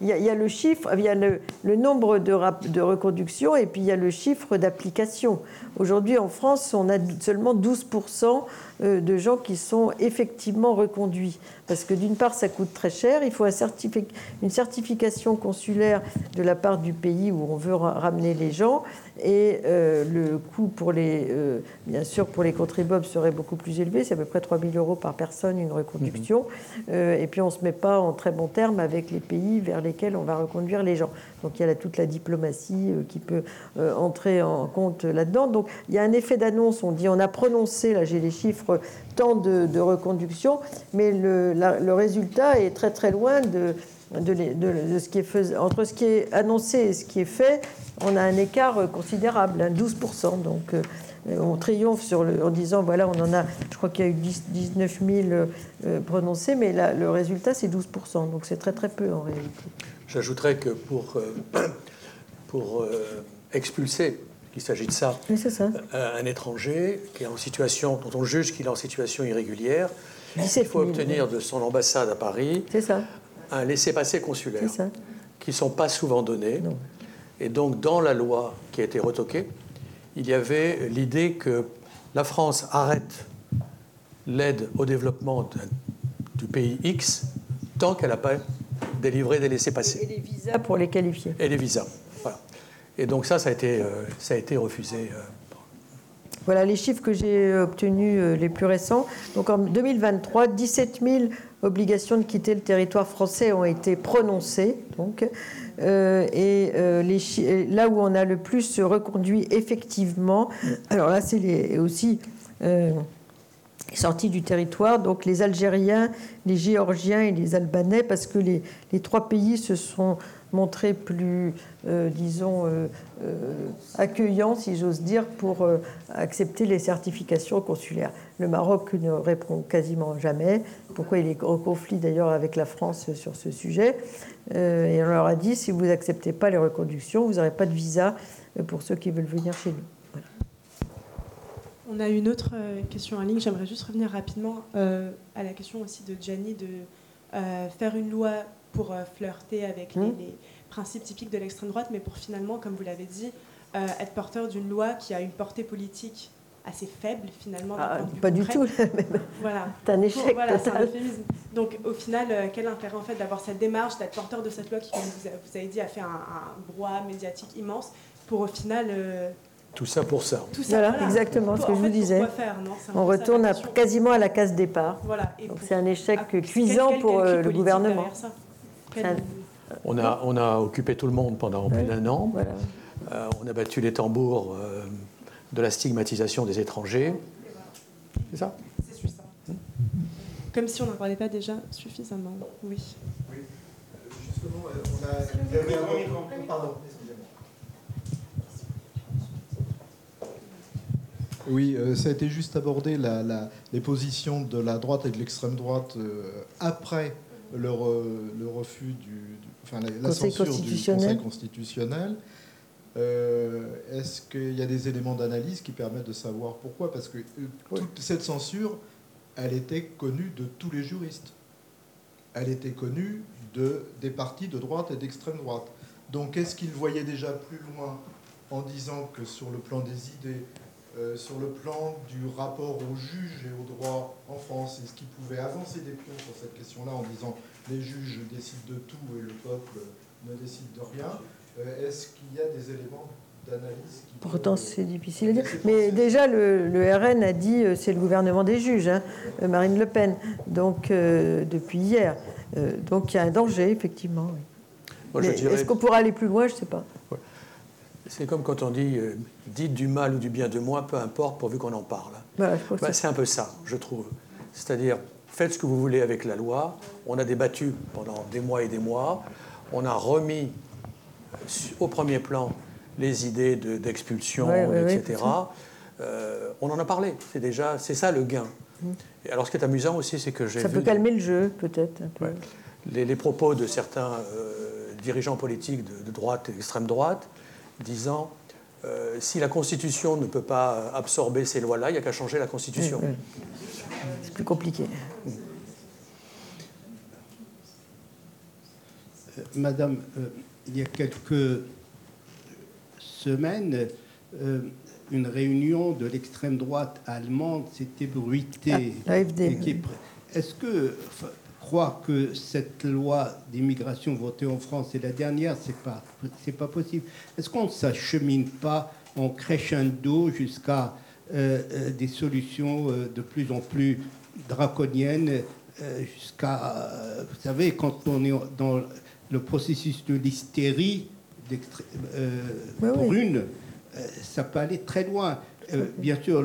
S2: il y, a le chiffre, il y a le, nombre de, de reconductions et puis il y a le chiffre d'application. Aujourd'hui, en France, on a seulement 12% euh, de gens qui sont effectivement reconduits. Parce que d'une part, ça coûte très cher. Il faut une certification consulaire de la part du pays où on veut ramener les gens. Et euh, le coût pour les, euh, bien sûr, pour les contribuables serait beaucoup plus élevé. C'est à peu près 3 000 euros par personne une reconduction. Mhm. et puis on ne se met pas en très bon terme avec les pays vers lesquels on va reconduire les gens. Donc il y a toute la diplomatie qui peut entrer en compte là-dedans. Donc il y a un effet d'annonce. On dit on a prononcé, là j'ai les chiffres, tant de, reconduction, mais le, résultat est très très loin de, ce qui est fait, entre ce qui est annoncé et ce qui est fait. On a un écart considérable, 12%. Hein, donc euh, on triomphe sur le, en disant voilà, on en a, je crois qu'il y a eu 19 000 euh, prononcés, mais le résultat c'est 12%. Donc c'est très très peu en réalité.
S1: J'ajouterais que pour, euh, pour expulser qu'il s'agit de ça. Euh, un étranger qui est en situation, dont on juge qu'il est en situation irrégulière, il faut obtenir de son ambassade à Paris un laissez-passer consulaire, qui ne sont pas souvent donnés. Et donc, dans la loi qui a été retoquée, il y avait l'idée que la France arrête l'aide au développement du pays X tant qu'elle n'a pas délivré des laissez-passer.
S2: Et les visas pour les qualifier.
S1: Et les visas. Et donc ça, ça a été, euh, ça a été refusé. Euh.
S2: Voilà les chiffres que j'ai obtenus euh, les plus récents. Donc en 2023, 17 000 obligations de quitter le territoire français ont été prononcées. Donc, et les, là où on a le plus reconduit effectivement, alors là c'est aussi sortis du territoire, donc les Algériens, les Géorgiens et les Albanais, parce que les, trois pays se sont montrés plus, euh, disons, euh, euh, accueillants, si j'ose dire, pour accepter les certifications consulaires. Le Maroc ne répond quasiment jamais. Pourquoi il est en conflit d'ailleurs avec la France sur ce sujet Et on leur a dit si vous n'acceptez pas les reconductions, vous n'aurez pas de visa pour ceux qui veulent venir chez nous.
S4: On a une autre euh, question en ligne. J'aimerais juste revenir rapidement euh, à la question aussi de Gianni de euh, faire une loi pour flirter avec les, mmh. principes typiques de l'extrême droite, mais pour finalement, comme vous l'avez dit, être porteur d'une loi qui a une portée politique assez faible finalement.
S2: Ah, pas du tout.
S4: voilà.
S2: C'est un échec
S4: voilà, total. Un Donc au final, quel intérêt en fait d'avoir cette démarche, d'être porteur de cette loi qui, comme vous, avez dit, a fait un, un brouhaha médiatique immense pour au final
S1: tout ça pour ça.
S2: Tout ça, voilà, exactement ce que je vous disais. On retourne quasiment à la case départ. Voilà. Donc c'est un échec cuisant pour euh, le gouvernement.
S1: On a, on a occupé tout le monde pendant plus d'un an. Euh, on a battu les tambours euh, de la stigmatisation des étrangers. C'est ça
S4: C'est suffisant. Comme si on n'en parlait pas déjà suffisamment. Oui. Oui. Justement, on a.
S7: Pardon. Oui, euh, ça a été juste abordé les positions de la droite et de l'extrême droite euh, après le, refus du, enfin, la, censure du Conseil constitutionnel. Euh, est-ce qu'il y a des éléments d'analyse qui permettent de savoir pourquoi? Parce que toute cette censure, elle était connue de tous les juristes. Elle était connue de, des partis de droite et d'extrême droite. Donc est-ce qu'ils voyaient déjà plus loin en disant que sur le plan des idées, euh, sur le plan du rapport aux juges et aux droits en France Est-ce qu'ils pouvaient avancer des pions sur cette question-là en disant les juges décident de tout et le peuple ne décide de rien euh, Est-ce qu'il y a des éléments d'analyse
S2: Pourtant, c'est difficile à dire. Mais déjà, le, RN a dit euh, c'est le gouvernement des juges, hein, Marine Le Pen, donc depuis hier. donc il y a un danger, effectivement. Est-ce qu'on pourra aller plus loin Je ne sais pas.
S1: C'est comme quand on dit euh, dites du mal ou du bien de moi, peu importe, pourvu qu'on en parle. Bah, c'est un peu ça, je trouve. C'est-à-dire, faites ce que vous voulez avec la loi. On a débattu pendant des mois et des mois. On a remis au premier plan les idées d'expulsion, etc. on en a parlé. C'est déjà, c'est ça le gain. Et alors, ce qui est amusant aussi, c'est que j'ai
S2: ça peut calmer le jeu, peut-être.
S1: Les, propos de certains dirigeants politiques de, droite et d'extrême droite disant euh, si la Constitution ne peut pas absorber ces lois-là, il n'y a qu'à changer la Constitution.
S2: C'est plus compliqué.
S6: Euh, Madame, euh, il y a quelques semaines, une réunion de l'extrême droite allemande s'est ébruitée.
S2: Ah,
S6: Est-ce que croire que cette loi d'immigration votée en France est la dernière, c'est pas, c'est pas possible. Est-ce qu'on ne s'achemine pas en crescendo jusqu'à euh, euh, des solutions euh, de plus en plus draconiennes, jusqu'à, vous savez, quand on est dans le processus de l'hystérie pour une, ça peut aller très loin. bien sûr,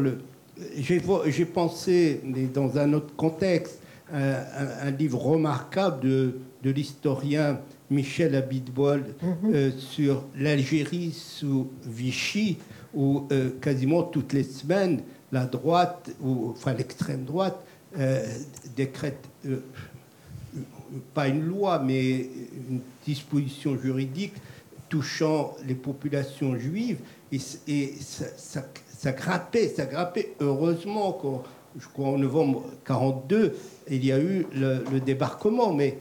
S6: j'ai, pensé, mais dans un autre contexte, un, livre remarquable de, de l'historien Michel Abitbol mhm. euh, sur l'Algérie sous Vichy, où euh, quasiment toutes les semaines, la droite, ou enfin l'extrême droite, euh, décrète pas une loi, mais une disposition juridique touchant les populations juives. Et, ça, ça, ça, grimpait, ça grimpait. Heureusement, je crois en novembre 42, il y a eu le, débarquement, mais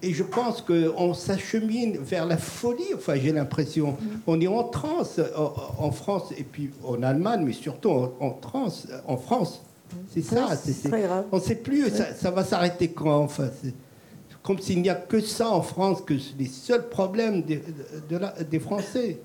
S6: et je pense qu'on s'achemine vers la folie. Enfin, j'ai l'impression, on est en transe en, France et puis en Allemagne, mais surtout en, transe en France. C'est ça. C'est On ne sait plus. Ça, va s'arrêter quand Enfin, comme s'il n'y a que ça en France, que les seuls problèmes des, Français.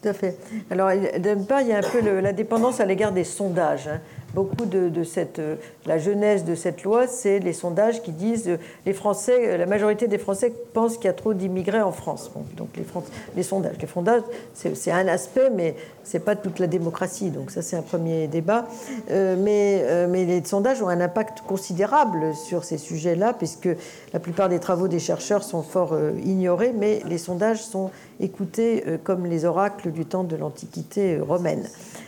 S2: Tout à fait. Alors, d'une part, il y a un peu la dépendance à l'égard des sondages. Hein beaucoup de, cette, euh, la jeunesse de cette loi, c'est les sondages qui disent euh, les Français, euh, la majorité des Français pensent qu'il y a trop d'immigrés en France. donc les, sondages, les sondages, c'est un aspect, mais c'est pas toute la démocratie. Donc ça, c'est un premier débat. mais, mais les sondages ont un impact considérable sur ces sujets-là, puisque la plupart des travaux des chercheurs sont fort ignorés, mais les sondages sont écoutés comme les oracles du temps de l'Antiquité romaine.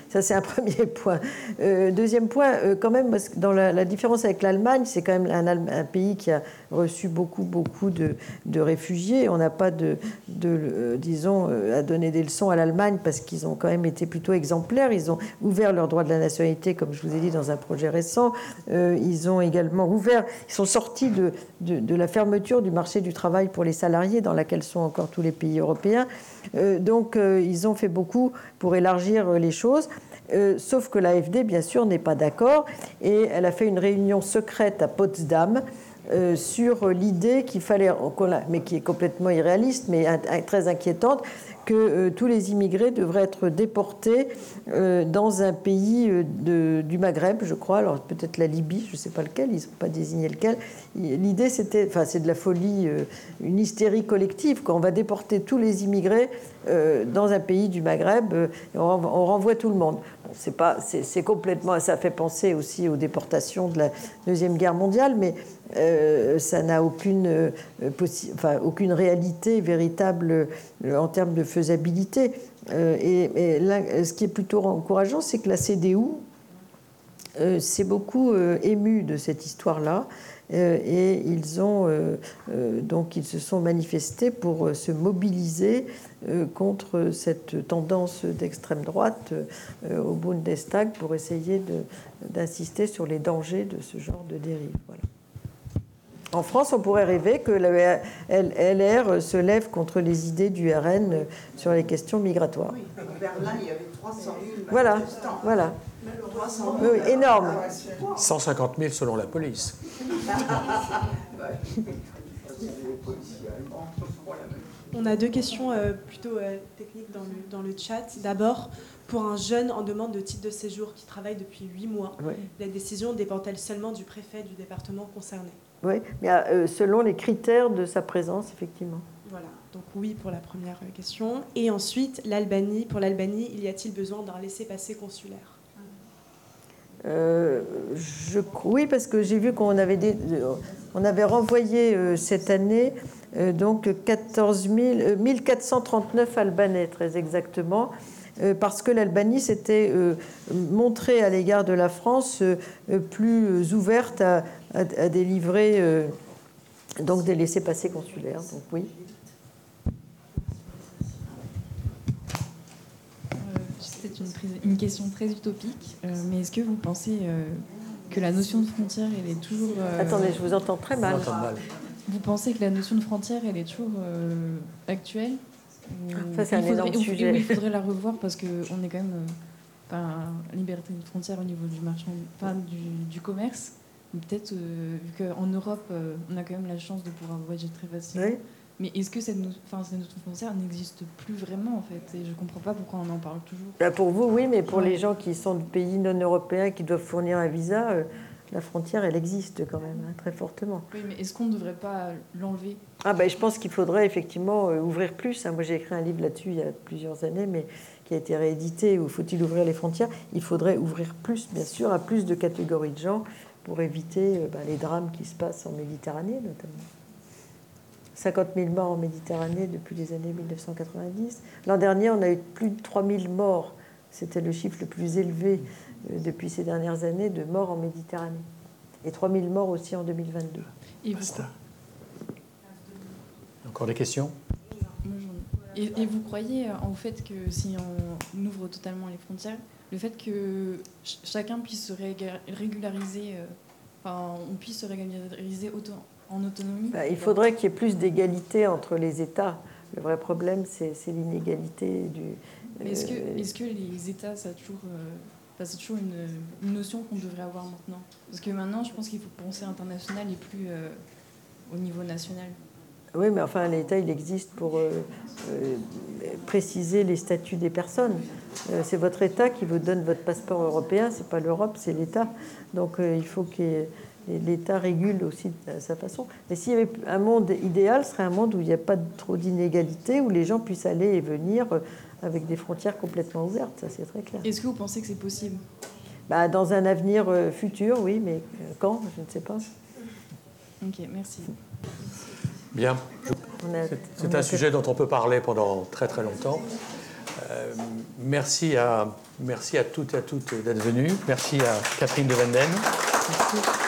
S2: Ça, c'est un premier point. Euh, deuxième point, euh, quand même, dans la, différence avec l'Allemagne, c'est quand même un, pays qui a reçu beaucoup, beaucoup de, réfugiés. On n'a pas de, euh, disons, à donner des leçons à l'Allemagne parce qu'ils ont quand même été plutôt exemplaires. Ils ont ouvert leur droit de la nationalité, comme je vous ai dit, dans un projet récent. ils ont également ouvert, ils sont sortis de, de, la fermeture du marché du travail pour les salariés, dans laquelle sont encore tous les pays européens. Donc, ils ont fait beaucoup pour élargir les choses. Euh, sauf que l'AFD, bien sûr, n'est pas d'accord et elle a fait une réunion secrète à Potsdam euh, sur l'idée qu'il fallait, mais qui est complètement irréaliste, mais très inquiétante, que euh, tous les immigrés devraient être déportés euh, dans un pays de, du Maghreb, je crois, alors peut-être la Libye, je ne sais pas lequel, ils n'ont pas désigné lequel. L'idée, c'était, enfin, c'est de la folie, une hystérie collective, quand on va déporter tous les immigrés dans un pays du Maghreb, on, renvoie tout le monde. C'est pas, c'est complètement, ça fait penser aussi aux déportations de la deuxième guerre mondiale, mais euh, ça n'a aucune, euh, réalité véritable euh, en termes de faisabilité. et, ce qui est plutôt encourageant, c'est que la CDU s'est beaucoup émue de cette histoire-là. et ils ont donc ils se sont manifestés pour se mobiliser contre cette tendance d'extrême droite au Bundestag pour essayer d'insister sur les dangers de ce genre de dérive. Voilà. En France, on pourrait rêver que le LR se lève contre les idées du RN sur les questions migratoires. Oui, Berlin, il y avait 300 000 Voilà, voilà. Oui, énorme.
S1: 150 000 selon la police.
S4: On a deux questions euh, plutôt euh, techniques dans le, dans le chat. D'abord, pour un jeune en demande de titre de séjour qui travaille depuis 8 mois, la décision dépend-elle seulement du préfet du département concerné?
S2: Oui, mais euh, selon les critères de sa présence, effectivement.
S4: Voilà, donc oui pour la première question. Et ensuite, l'Albanie. Pour l'Albanie, il y a-t-il besoin d'un laissez-passer consulaire?
S2: Euh, je, oui, parce que j'ai vu qu'on avait, on avait renvoyé euh, cette année donc 14 1439 Albanais, très exactement. Parce que l'Albanie s'était montrée à l'égard de la France plus ouverte à, à délivrer donc des laissés-passer consulaires. Donc oui.
S5: une, question très utopique, euh, mais est-ce que vous pensez euh, que la notion de frontière, elle est toujours...
S2: Euh, Attendez, je vous entends très mal.
S5: Vous pensez que la notion de frontière, elle est toujours actuelle
S2: Ça, c'est un énorme sujet.
S5: il faudrait la revoir parce qu'on est quand même... Enfin, liberté de frontière au niveau du marchand, du, du commerce. Peut-être, vu qu'en Europe, on a quand même la chance de pouvoir voyager très facilement. Oui. Mais est-ce que cette, enfin, cette notion frontière n'existe plus vraiment en fait? Et je ne comprends pas pourquoi on en parle toujours.
S2: Bah, pour vous, oui, mais pour les gens qui sont de pays non européens qui doivent fournir un visa, euh, la frontière, elle existe quand même, hein, très fortement.
S5: Oui, mais est-ce qu'on ne devrait pas l'enlever?
S2: Ah, ben, Je pense qu'il faudrait effectivement euh, ouvrir plus. Hein. Moi, j'ai écrit un livre là-dessus il y a plusieurs années, mais qui a été réédité, où faut-il ouvrir les frontières? Il faudrait ouvrir plus, bien sûr, à plus de catégories de gens pour éviter euh, ben, les drames qui se passent en Méditerranée, notamment. 50 000 morts en Méditerranée depuis les années 1990. L'an dernier, on a eu plus de 3 000 morts. C'était le chiffre le plus élevé depuis ces dernières années de morts en Méditerranée. Et 3 000 morts aussi en 2022.
S1: Et vous... Encore des questions?
S5: Et, vous croyez en fait que si on ouvre totalement les frontières, le fait que chacun puisse se régulariser, euh, enfin, on puisse se régulariser en autonomie?
S2: Bah, Il faudrait qu'il y ait plus d'égalité entre les États. Le vrai problème, c'est l'inégalité du.
S5: Est-ce que, euh, est que, les États, ça a toujours, euh, c'est toujours une, notion qu'on devrait avoir maintenant Parce que maintenant, je pense qu'il faut penser international et plus euh, au niveau national.
S2: Oui, mais enfin, l'État, il existe pour préciser les statuts des personnes. c'est votre État qui vous donne votre passeport européen, c'est pas l'Europe, c'est l'État. Donc, il faut ait l'État régule aussi de sa façon. Mais s'il y avait un monde idéal, ce serait un monde où il n'y a pas trop d'inégalités, où les gens puissent aller et venir euh, avec des frontières complètement ouvertes, ça c'est très clair.
S5: Est-ce que vous pensez que c'est possible?
S2: Bah, Dans un avenir euh, futur, oui, mais euh, quand Je ne sais pas.
S5: Ok, merci.
S1: Bien. C'est un sujet dont on peut parler pendant très très longtemps. merci, à, merci à toutes et à toutes d'être venues. Merci à Catherine de Venden. Merci.